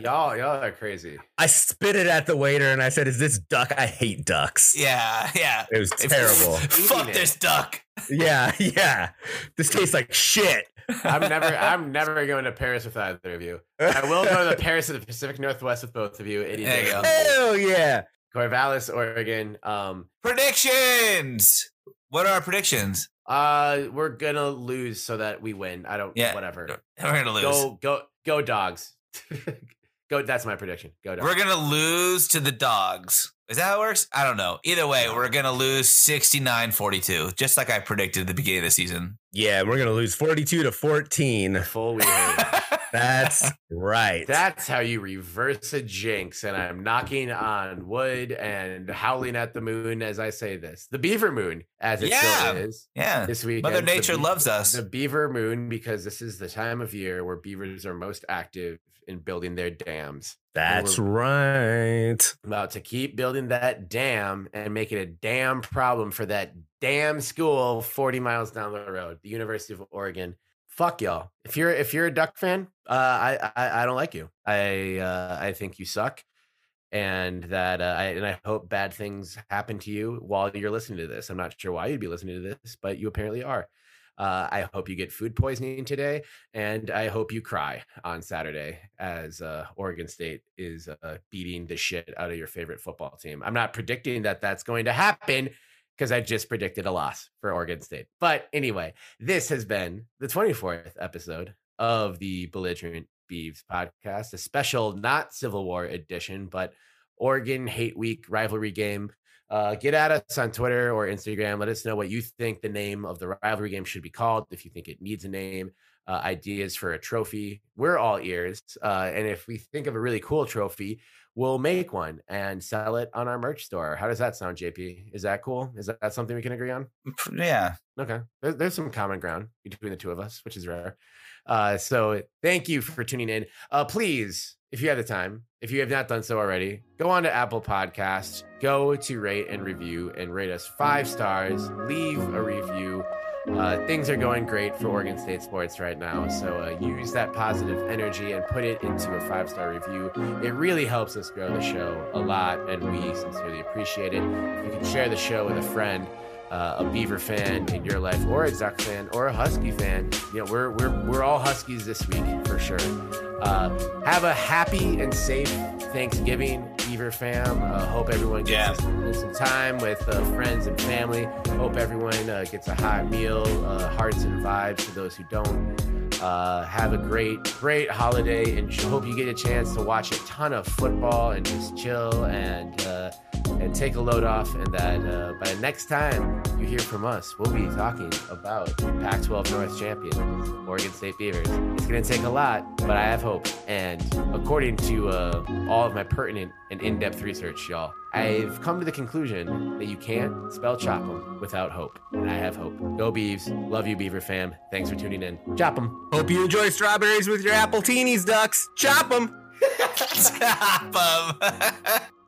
Y'all, y'all are crazy. I spit it at the waiter, and I said, "Is this duck? I hate ducks." yeah, yeah. It was terrible. Fuck this duck. yeah, yeah. This tastes like shit. I'm never, I'm never going to Paris with either of you. I will go to the Paris of the Pacific Northwest with both of you. Any day. Hell yeah. Corvallis, Oregon. Um, Predictions. What are our predictions? uh, we're gonna lose so that we win. I don't. Yeah. Whatever. We're gonna lose. Go, go, go, dogs. go. That's my prediction. Go, dogs. We're gonna lose to the dogs. Is that how it works? I don't know. Either way, we're gonna lose 69-42, just like I predicted at the beginning of the season. Yeah, we're gonna lose forty-two to fourteen. Full weird. That's right. That's how you reverse a jinx. And I'm knocking on wood and howling at the moon as I say this. The beaver moon, as it Yeah. still is yeah. this week. Mother Nature loves us. The beaver moon, because this is the time of year where beavers are most active in building their dams. That's right. About to keep building that dam and make it a damn problem for that damn school 40 miles down the road, the University of Oregon. Fuck y'all. If you're if you're a duck fan, uh, I, I I don't like you. I uh, I think you suck, and that uh, I and I hope bad things happen to you while you're listening to this. I'm not sure why you'd be listening to this, but you apparently are. Uh, I hope you get food poisoning today, and I hope you cry on Saturday as uh, Oregon State is uh, beating the shit out of your favorite football team. I'm not predicting that that's going to happen because I just predicted a loss for Oregon State. But anyway, this has been the 24th episode of the Belligerent Beavs podcast, a special, not Civil War edition, but Oregon Hate Week rivalry game. Uh, get at us on Twitter or Instagram. Let us know what you think the name of the rivalry game should be called. If you think it needs a name, uh, ideas for a trophy, we're all ears. Uh, and if we think of a really cool trophy, we'll make one and sell it on our merch store. How does that sound, JP? Is that cool? Is that something we can agree on? yeah. Okay. There, there's some common ground between the two of us, which is rare. Uh, so thank you for tuning in. Uh, please, if you have the time, if you have not done so already, go on to Apple Podcasts, go to rate and review and rate us five stars, leave a review. Uh, things are going great for Oregon State sports right now. So uh, use that positive energy and put it into a five star review. It really helps us grow the show a lot, and we sincerely appreciate it. If you can share the show with a friend, uh, a Beaver fan in your life, or a Duck fan, or a Husky fan, you know, we're we're we're all Huskies this week for sure. Uh, have a happy and safe Thanksgiving, Beaver fam. Uh, hope everyone gets Yeah. some time with uh, friends and family. Hope everyone uh, gets a hot meal, uh, hearts and vibes for those who don't. Uh, have a great, great holiday, and hope you get a chance to watch a ton of football and just chill and uh, and take a load off, and that uh, by the next time you hear from us, we'll be talking about Pac 12 North champions, Oregon State Beavers. It's going to take a lot, but I have hope. And according to uh, all of my pertinent and in depth research, y'all, I've come to the conclusion that you can't spell chop chop 'em without hope. And I have hope. Go Beavs. Love you, Beaver fam. Thanks for tuning in. Chop Chop 'em. Hope you enjoy strawberries with your apple teenies, ducks. Chop them. Stop 'em.